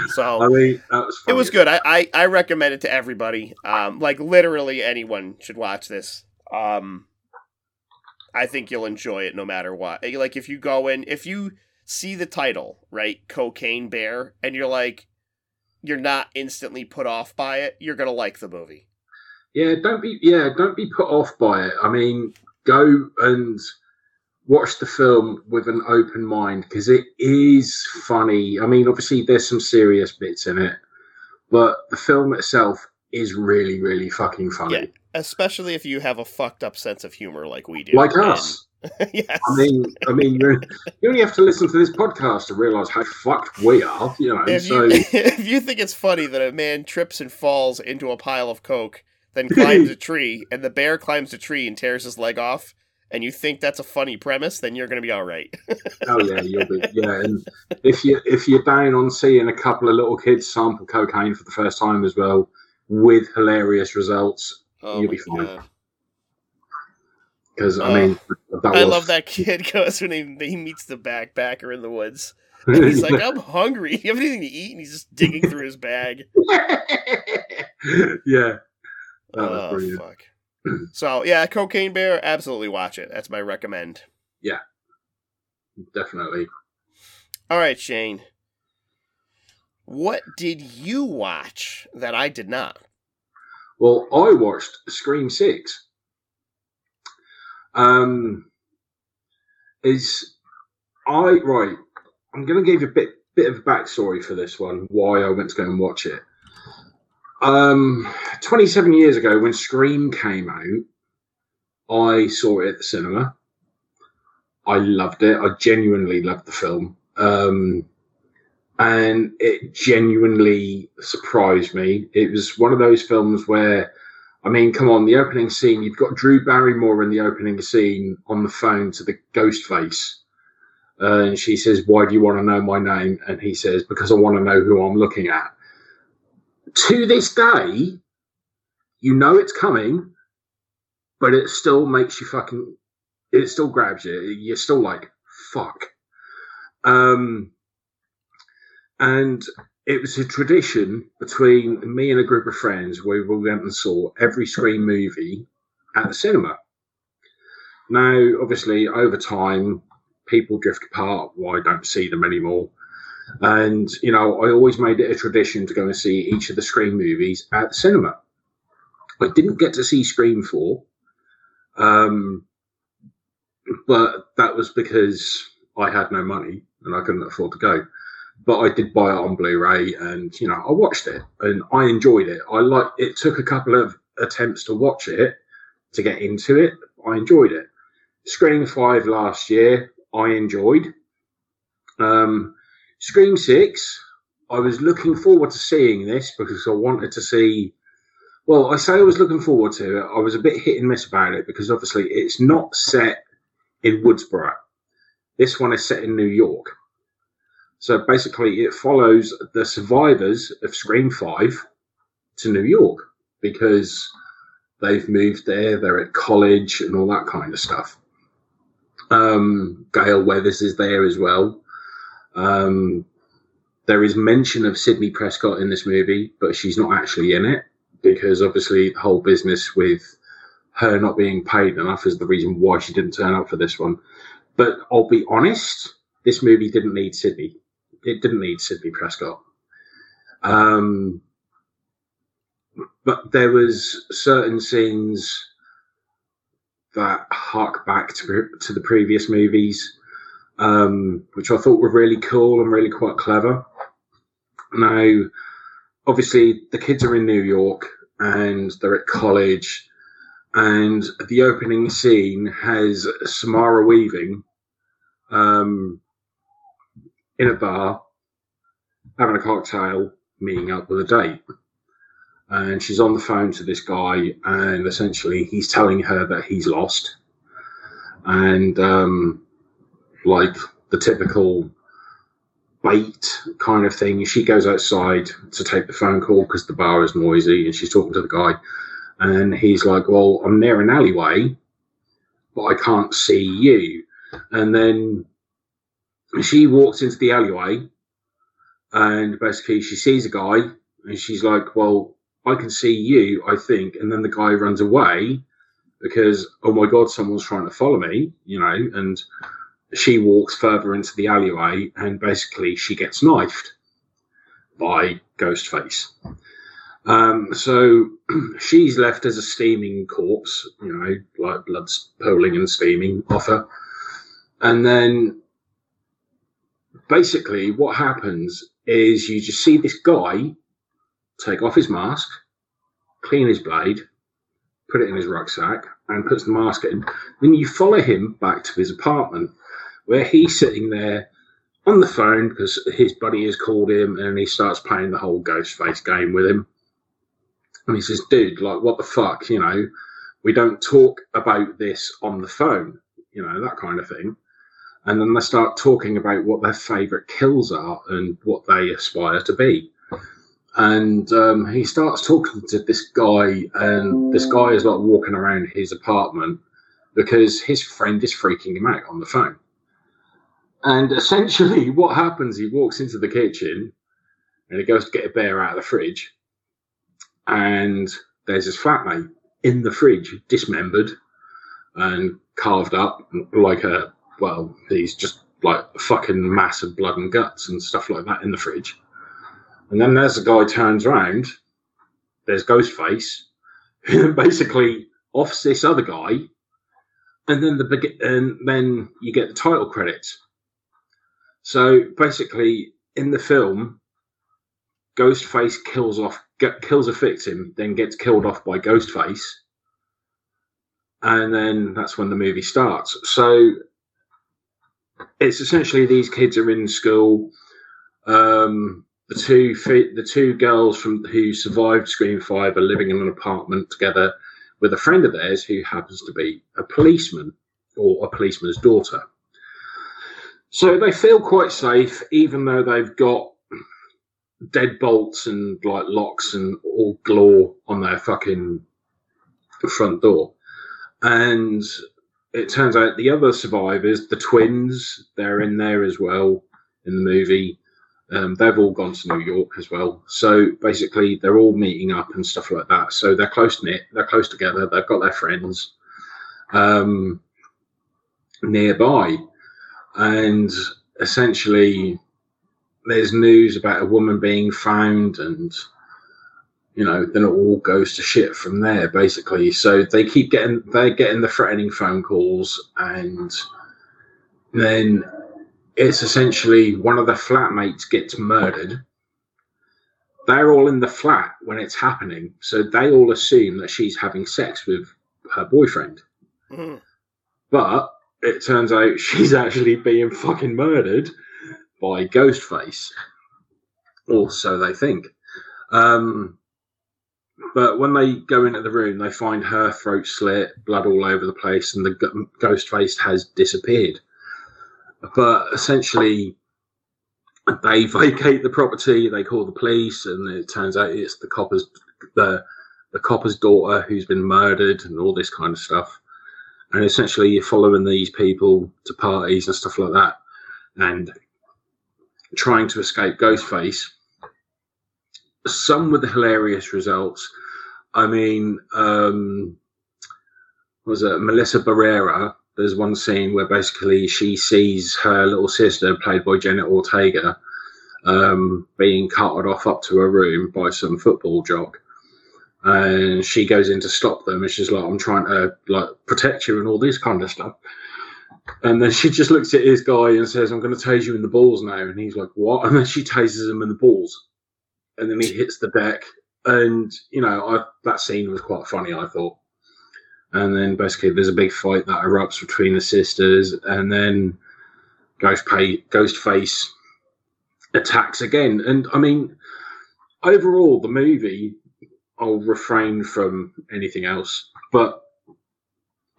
So i mean that was it was good. I, I I recommend it to everybody. Um, like literally anyone should watch this. Um, I think you'll enjoy it no matter what. Eh, Like if you go in, if you see the title right, Cocaine Bear, and you're like, you're not instantly put off by it, you're gonna like the movie. Yeah don't be yeah don't be put off by it i mean go and watch the film with an open mind because it is funny i mean obviously there's some serious bits in it but the film itself is really really fucking funny Yeah. Especially if you have a fucked up sense of humor like we do. like And- us yes. I mean, I mean, you're, only have to listen to this podcast to realize how fucked we are. You know, if so you if you think it's funny that a man trips and falls into a pile of coke, then climbs a tree, and the bear climbs a tree and tears his leg off, and you think that's a funny premise, then you're gonna be all right. oh yeah, you'll be yeah. And if you if you're down on seeing a couple of little kids sample cocaine for the first time as well, with hilarious results, Oh You'll be fine. God. because I mean, I was, love that kid goes when he, he meets the backpacker in the woods. And he's like, I'm hungry. Do you have anything to eat? And he's just digging through his bag. yeah, oh, fuck. So, yeah, Cocaine Bear, absolutely watch it. That's my recommend. Yeah, definitely. All right, Shane. What did you watch that I did not? Well, I watched Scream Six. Um, is I right? I'm going to give you a bit bit of a backstory for this one. Why I went to go and watch it. Um, 27 years ago, when Scream came out, I saw it at the cinema. I loved it. I genuinely loved the film. Um, and it genuinely surprised me. It was one of those films where, I mean, come on, the opening scene, you've got Drew Barrymore in the opening scene on the phone to the ghost face. Uh, and she says, Why do you want to know my name? And he says, Because I want to know who I'm looking at. To this day, you know it's coming, but it still makes you fucking, it still grabs you. You're still like, fuck. Um, and it was a tradition between me and a group of friends where we went and saw every Scream movie at the cinema. Now, obviously, over time, people drift apart. Well, I don't see them anymore. And, you know, I always made it a tradition to go and see each of the Scream movies at the cinema. I didn't get to see Scream 4, um, but that was because I had no money and I couldn't afford to go but I did buy it on Blu-ray, and you know I watched it and I enjoyed it. I like it. Took a couple of attempts to watch it to get into it. I enjoyed it. Scream Five last year, I enjoyed. Um, Scream Six, I was looking forward to seeing this because I wanted to see. Well, I say I was looking forward to it. I was a bit hit and miss about it because obviously it's not set in Woodsboro. This one is set in New York. So basically, it follows the survivors of Scream 5 to New York because they've moved there, they're at college, and all that kind of stuff. Um, Gale Weathers is there as well. Um, there is mention of Sidney Prescott in this movie, but she's not actually in it because obviously the whole business with her not being paid enough is the reason why she didn't turn up for this one. But I'll be honest, this movie didn't need Sidney it didn't need Sidney Prescott. Um, but there was certain scenes that hark back to, to the previous movies, um, which I thought were really cool and really quite clever. Now, obviously, the kids are in New York and they're at college, and the opening scene has Samara Weaving. Um, in a bar, having a cocktail, meeting up with a date. And she's on the phone to this guy, and essentially he's telling her that he's lost. And, um, like the typical bait kind of thing, she goes outside to take the phone call because the bar is noisy, and she's talking to the guy. And he's like, Well, I'm near an alleyway, but I can't see you. And then she walks into the alleyway and basically she sees a guy and she's like, Well, I can see you, I think. And then the guy runs away because, oh my God, someone's trying to follow me, you know. And she walks further into the alleyway and basically she gets knifed by Ghostface. Um, so she's left as a steaming corpse, you know, like blood's pooling and steaming off her. And then basically what happens is you just see this guy take off his mask, clean his blade, put it in his rucksack, and puts the mask in. Then you follow him back to his apartment where he's sitting there on the phone because his buddy has called him and he starts playing the whole Ghostface game with him. And he says, dude, like, what the fuck? You know, we don't talk about this on the phone, you know, that kind of thing and then they start talking about what their favourite kills are and what they aspire to be. And um, he starts talking to this guy, and this guy is like walking around his apartment, because his friend is freaking him out on the phone. And essentially, what happens? He walks into the kitchen and he goes to get a bear out of the fridge, and there's his flatmate in the fridge, dismembered and carved up like a well, he's just like a fucking mass of blood and guts and stuff like that in the fridge. And then as the guy turns around, there's Ghostface, who basically offs this other guy, and then the and then you get the title credits. So basically, in the film, Ghostface kills off kills a victim, then gets killed off by Ghostface, and then that's when the movie starts. So it's essentially these kids are in school. Um, the two the two girls from who survived Scream Five are living in an apartment together with a friend of theirs who happens to be a policeman or a policeman's daughter. So they feel quite safe, even though they've got deadbolts and like locks and all glaw on their fucking front door. And it turns out the other survivors, the twins, they're in there as well in the movie. Um, they've all gone to New York as well. So basically, they're all meeting up and stuff like that. So they're close knit, they're close together, they've got their friends um, nearby. And essentially, there's news about a woman being found and you know, then it all goes to shit from there, basically. So they keep getting they're getting the threatening phone calls, and then it's essentially one of the flatmates gets murdered. They're all in the flat when it's happening, so they all assume that she's having sex with her boyfriend. Mhm. But it turns out she's actually being fucking murdered by Ghostface. Or so they think. Um, but when they go into the room, they find her throat slit, blood all over the place, and the g- ghost face has disappeared. But essentially, they vacate the property. They call the police, and it turns out it's the copper's the the copper's daughter who's been murdered, and all this kind of stuff. And essentially, you're following these people to parties and stuff like that, and trying to escape Ghostface some with hilarious results. I mean, um, was it Melissa Barrera? There's one scene where basically she sees her little sister, played by Janet Ortega, um, being carted off up to her room by some football jock, and she goes in to stop them, and she's like, "I'm trying to like protect you and all this kind of stuff." And then she just looks at his guy and says, "I'm going to tase you in the balls now," and he's like, "What?" And then she tases him in the balls and then he hits the deck. And you know, I, that scene was quite funny. I thought. And then basically, there's a big fight that erupts between the sisters, and then Ghostface, attacks again. And I mean, overall, the movie, I'll refrain from anything else, but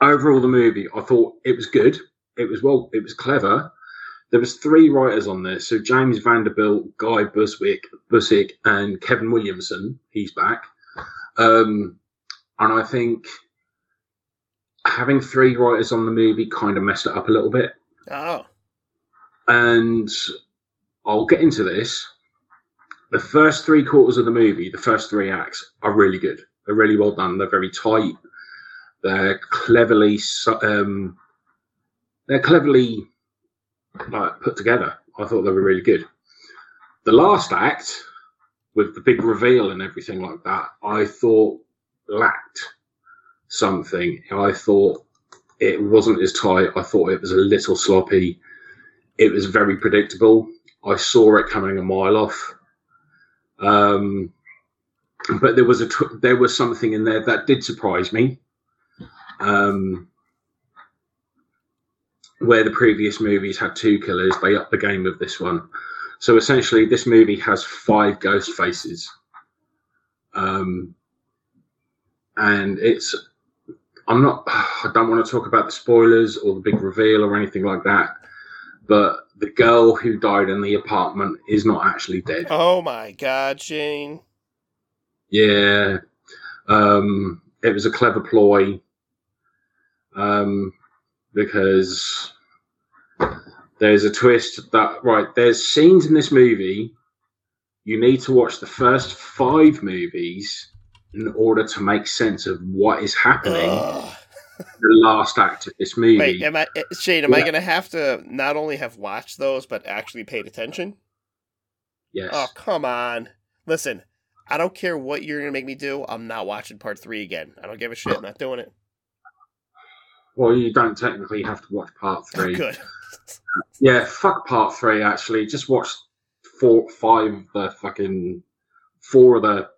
overall, the movie, I thought it was good. It was well, it was clever there was three writers on this, So James Vanderbilt, Guy Buswick, Busick, and Kevin Williamson. He's back. Um, and I think having three writers on the movie kind of messed it up a little bit. Oh. And I'll get into this. The first three quarters of the movie, the first three acts, are really good. They're really well done. They're very tight. They're cleverly, um, they're cleverly like put together. I thought they were really good. The last act, with the big reveal and everything like that, I thought lacked something. I thought it wasn't as tight. I thought it was a little sloppy. It was very predictable. I saw it coming a mile off. Um, but there was a tw- there was something in there that did surprise me. Um, where the previous movies had two killers, they upped the game of this one. So essentially, this movie has five ghost faces. Um, and it's, I'm not, I don't want to talk about the spoilers or the big reveal or anything like that, but the girl who died in the apartment is not actually dead. Oh my god, Shane. Yeah. Um, it was a clever ploy. um, because there's a twist that right. There's scenes in this movie. You need to watch the first five movies in order to make sense of what is happening Ugh. The last act of this movie. Wait, am I eh, Shane? Am I gonna have to not only have watched those but actually paid attention? yes. Oh come on! Listen, I don't care what you're gonna make me do. I'm not watching part three again. I don't give a shit. I'm not doing it. Well, you don't technically have to watch part Oh, three. good. Yeah, fuck part three. Actually, just watch four, five, of the fucking four of the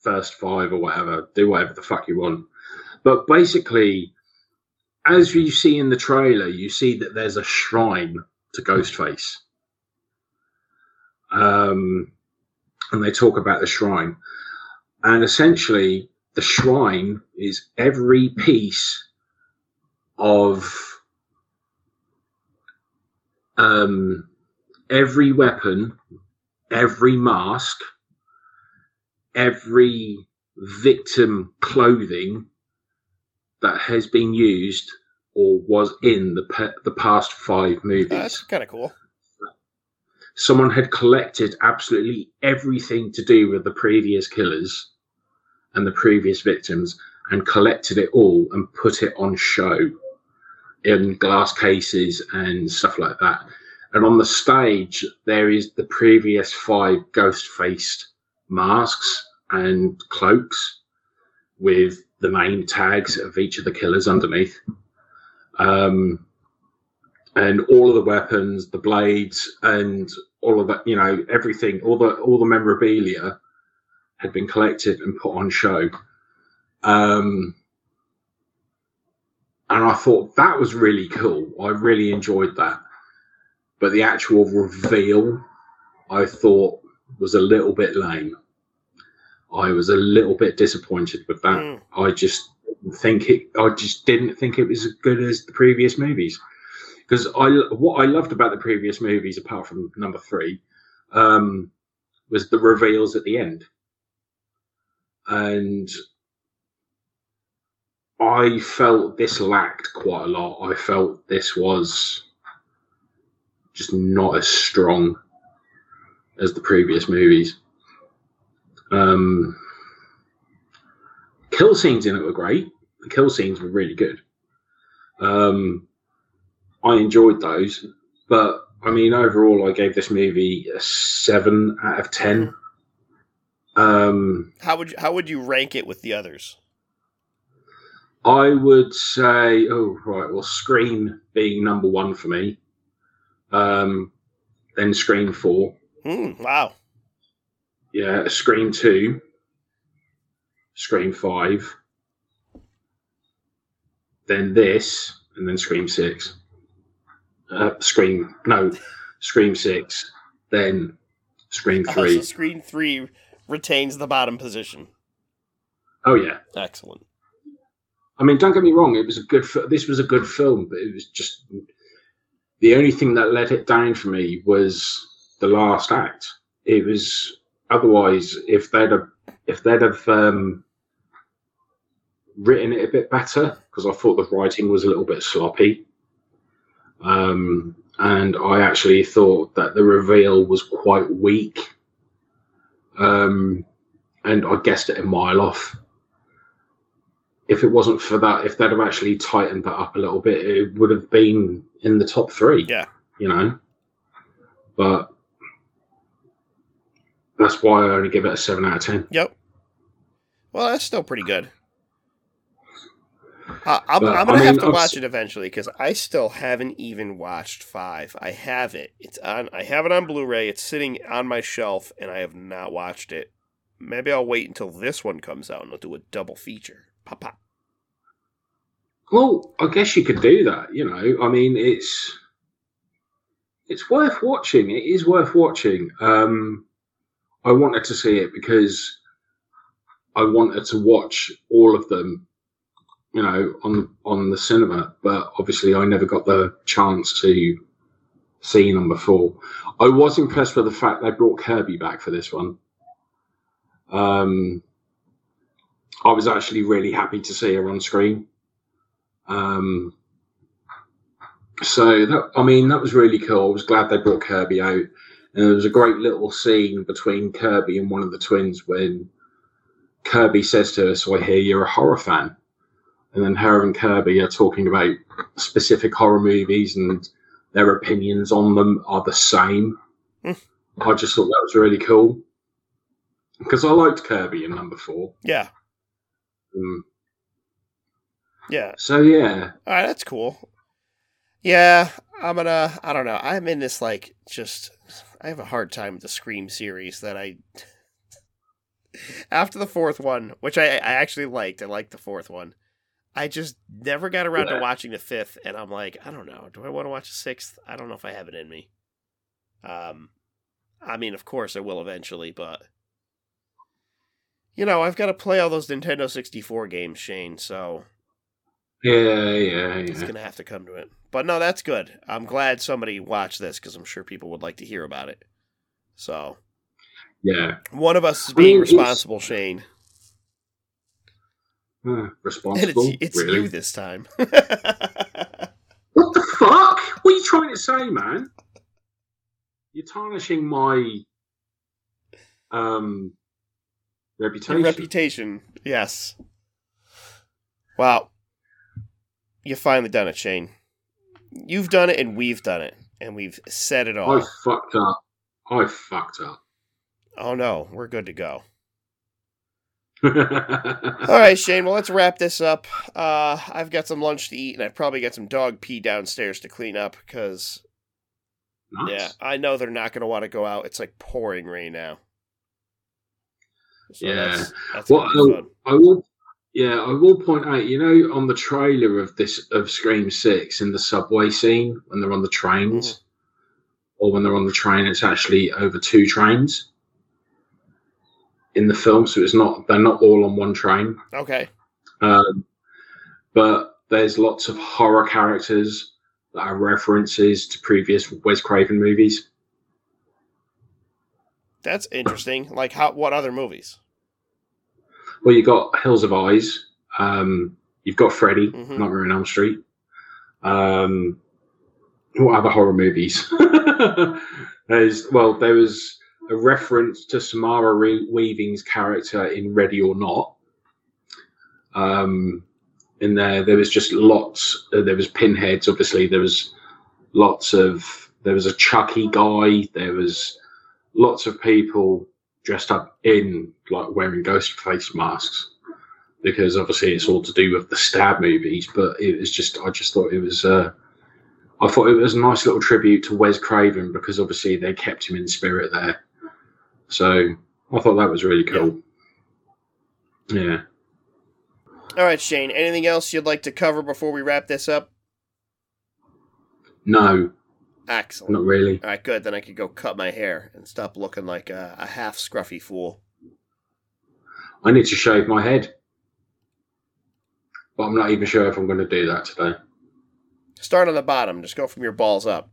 first five or whatever. Do whatever the fuck you want. But basically, as you see in the trailer, you see that there's a shrine to Ghostface. Um, and they talk about the shrine, and essentially, the shrine is every piece of um, every weapon, every mask, every victim clothing that has been used or was in the pe- the past five movies. That's kind of cool. Someone had collected absolutely everything to do with the previous killers and the previous victims and collected it all and put it on show in glass cases and stuff like that. And on the stage, there is the previous five ghost faced masks and cloaks with the name tags of each of the killers underneath. Um, and all of the weapons, the blades, and all of that, you know, everything, all the all the memorabilia had been collected and put on show. Um, and I thought that was really cool. I really enjoyed that. But the actual reveal, I thought, was a little bit lame. I was a little bit disappointed with that. Mm. I just think it. I just didn't think it was as good as the previous movies. Because I, what I loved about the previous movies, apart from number three, um, was the reveals at the end, and I felt this lacked quite a lot. I felt this was just not as strong as the previous movies. Um, kill scenes in it were great. The kill scenes were really good. Um, I enjoyed those, but I mean, overall, I gave this movie a seven out of ten. Um, How would you, how would you rank it with the others? I would say, oh right, well, Scream being number one for me, um, then Scream four, Hmm. Wow. Yeah, Scream two, Scream five, then this, and then Scream six. Uh, Scream no, Scream six, then Scream Oh, three. so Scream three retains the bottom position. Oh yeah, Excellent. I mean, don't get me wrong. It was a good. This was a good film, but it was just the only thing that let it down for me was the last act. It was otherwise, if they'd have, if they'd have um, written it a bit better, because I thought the writing was a little bit sloppy, um, and I actually thought that the reveal was quite weak, um, and I guessed it a mile off if it wasn't for that, if they'd have actually tightened that up a little bit, it would have been in the top three. Yeah. You know? But that's why I only give it a 7 out of 10. Yep. Well, that's still pretty good. Uh, I'm, But, I'm gonna have mean, to I'm watch s- it eventually because I still haven't even watched five. I have it. It's on. I have it on Blu-ray. It's sitting on my shelf, and I have not watched it. Maybe I'll wait until this one comes out and I'll do a double feature. Pop pop. Well, I guess you could do that, you know. I mean, it's it's worth watching. It is worth watching. Um, I wanted to see it because I wanted to watch all of them, you know, on on the cinema. But obviously, I never got the chance to see number four. I was impressed with the fact they brought Kirby back for this one. Um, I was actually really happy to see her on screen. Um, so that I mean that was really cool. I was glad they brought Kirby out, and there was a great little scene between Kirby and one of the twins when Kirby says to her, "So I hear you're a horror fan," and then her and Kirby are talking about specific horror movies and their opinions on them are the same. Hmm. I just thought that was really cool because I liked Kirby in number four. Yeah. Um, Yeah. so yeah, All right, that's cool. Yeah, I'm gonna. I don't know. I'm in this like just. I have a hard time with the Scream series that I. After the fourth one, which I, I actually liked, I liked the fourth one. I just never got around to watching the fifth, and I'm like, I don't know. Do I want to watch the sixth? I don't know if I have it in me. Um, I mean, of course I will eventually, but you know, I've got to play all those Nintendo 64 games, Shane. So yeah, yeah, yeah. it's gonna have to come to it. But no, that's good. I'm glad somebody watched this because I'm sure people would like to hear about it. So yeah. one of us is I being mean, it's- responsible, Shane, Uh, and responsible. it's, it's really? you this time. What the fuck? What are you trying to say, man? You're tarnishing my um reputation. Your reputation, yes. Wow, you finally done it, Shane. You've done it, and we've done it, and we've said it all. I fucked up. I fucked up. Oh no, we're good to go. All right, Shane. Well, let's wrap this up. Uh, I've got some lunch to eat, and I've probably got some dog pee downstairs to clean up because, nice. yeah, I know they're not going to want to go out. It's like pouring rain now. So Yeah. That's, that's Well, gonna be fun. I will. Yeah, I will point out. You know, on the trailer of this of Scream Six in the subway scene when they're on the trains, Mm-hmm. or when they're on the train, it's actually over two trains in the film. So it's not they're not all on one train. Okay. Um, but there's lots of horror characters that are references to previous Wes Craven movies. That's interesting. Like, how? What other movies? Well, you've got Hills of Eyes. Um, you've got Freddy, Mhm. Nightmare on Elm Street. Um, what other horror movies? There's well, there was a reference to Samara Re- Weaving's character in Ready or Not. Um, in there, there was just lots. Uh, there was pinheads, obviously. There was lots of. There was a Chucky guy. There was lots of people dressed up in like wearing Ghostface masks because obviously it's all to do with the Stab movies. But it was just, I just thought it was. Uh, I thought it was a nice little tribute to Wes Craven because obviously they kept him in spirit there. So I thought that was really cool. Yeah. All right, Shane. Anything else you'd like to cover before we wrap this up? No, Excellent. not really. All right, good. Then I could go cut my hair and stop looking like a, a half scruffy fool. I need to shave my head. But I'm not even sure if I'm going to do that today. Start on the bottom. Just go from your balls up.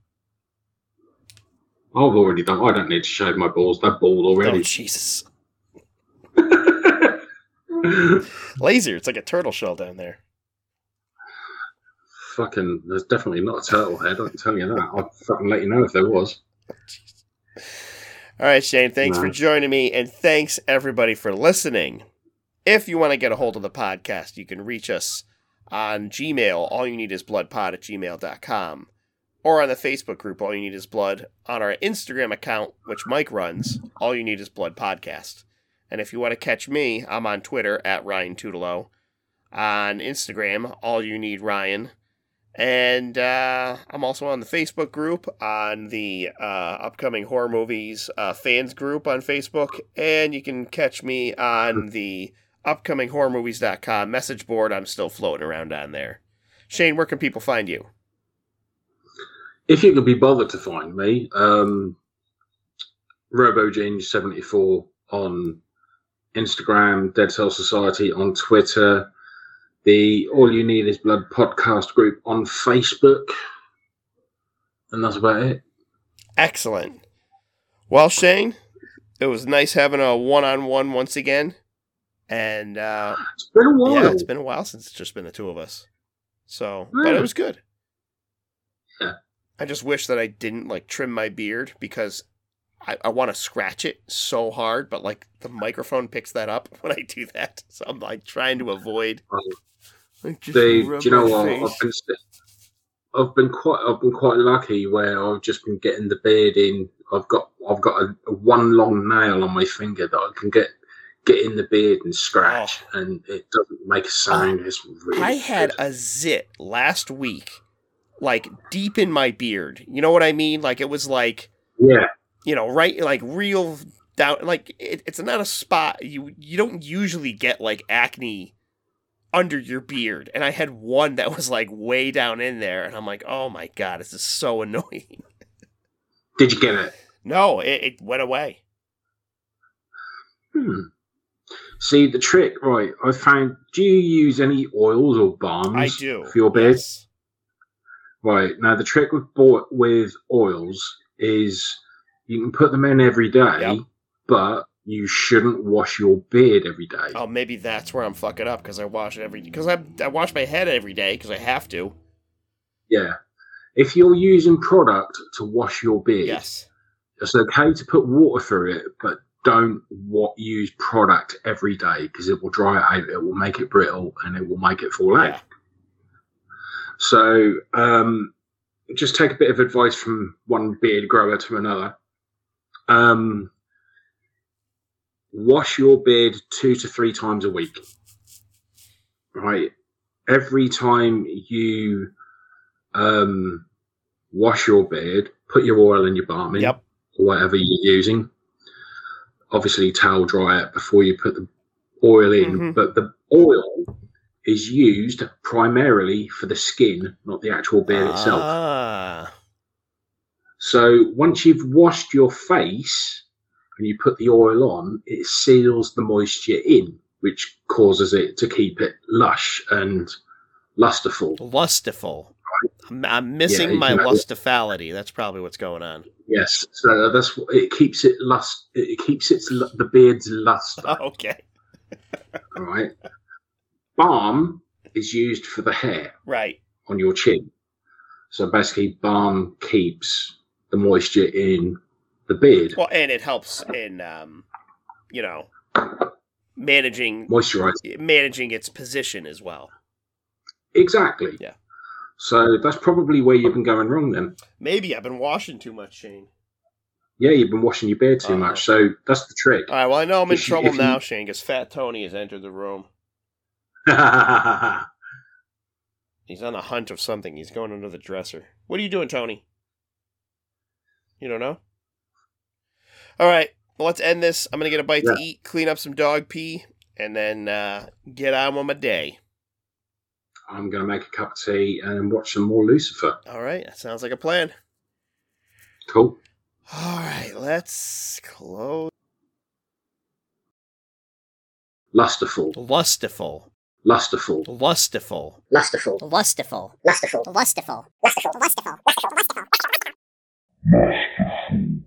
I've already done. I don't need to shave my balls. They're bald already. Oh. Jesus. Laser. It's like a turtle shell down there. Fucking, there's definitely not a turtle head. I can tell you that. I'll fucking let you know if there was. All right, Shane, thanks for joining me, and thanks everybody for listening. If you want to get a hold of the podcast, you can reach us on Gmail. All you need is bloodpod at gmail.com. Or on the Facebook group, All You Need Is Blood. On our Instagram account, which Mike runs, All You Need Is Blood Podcast. And if you want to catch me, I'm on Twitter at Ryan Tutolo. On Instagram, All You Need Ryan. And uh, I'm also on the Facebook group, on the uh, upcoming horror movies uh, fans group on Facebook, and you can catch me on the upcominghorrormovies.com message board. I'm still floating around on there. Shane, where can people find you? If you could be bothered to find me, um, RoboGenius74 on Instagram, Dead Cell Society on Twitter, the All You Need Is Blood podcast group on Facebook, and that's about it. Excellent. Well, Shane, it was nice having a one on one once again. And uh, It's been a while. yeah, it's been a while since it's just been the two of us. So, but it was good. Yeah. I just wish that I didn't like trim my beard because I, I want to scratch it so hard, but like the microphone picks that up when I do that. So I'm like trying to avoid. Like, just They, do you know what? face. I've been, I've been quite, I've been quite lucky where I've just been getting the beard in. I've got, I've got a, a one long nail on my finger that I can get, get in the beard and scratch, oh. and it doesn't make a sound. it's really Oh. I had good. a zit last week, like deep in my beard. You know what I mean? Like it was like yeah, you know, right, like real down. Like it, it's not a spot you you don't usually get like acne under your beard, and I had one that was like way down in there, and I'm like, oh my god, this is so annoying. Did you get it? No, it, it went away. Hmm. See the trick, right? I found. Do you use any oils or balms? I do for your beard. yes. Right now, the trick with with oils is you can put them in every day, Yep. but you shouldn't wash your beard every day. Oh, maybe that's where I'm fucking up because I wash it every because I I wash my head every day because I have to. Yeah. If you're using product to wash your beard, Yes. it's okay to put water through it, but don't wa- use product every day because it will dry it out, it will make it brittle, and it will make it fall out. Yeah. So, um, just take a bit of advice from one beard grower to another. Um, wash your beard two to three times a week. Right. Every time you um, wash your beard, put your oil in your balm in, Yep. or whatever you're using. Obviously, towel dry it before you put the oil in, Mhm. but the oil is used primarily for the skin, not the actual beard itself. Ah. So once you've washed your face and you put the oil on, it seals the moisture in, which causes it to keep it lush and lusterful. Lustful. I'm, I'm missing Yeah, my lustifality. That's probably what's going on. Yes, so that's what it keeps it lust. It keeps its the beard's luster. Okay. All right. Balm is used for the hair Right. on your chin. So basically, balm keeps the moisture in the beard, Well, and it helps in, um, you know, managing moisturize. managing its position as well. Exactly. Yeah. So that's probably where you've been going wrong then. Maybe I've been washing too much, Shane. Yeah, you've been washing your beard too Uh-huh. much. So that's the trick. All right. Well, I know I'm in If trouble you- now, Shane, because Fat Tony has entered the room. He's on the hunt of something. He's going under the dresser. What are you doing, Tony? You don't know? All right. Well, let's end this. I'm going to get a bite to eat, clean up some dog pee, and then uh, get on with my day. I'm going to make a cup of tea and watch some more Lucifer. All right. That sounds like a plan. Cool. All right. Let's close. Lusterful. Lustful. Lusterful. Lustful. lustful, Lustful. lustful, Lustful. lustful, lustful, lustful, lustful.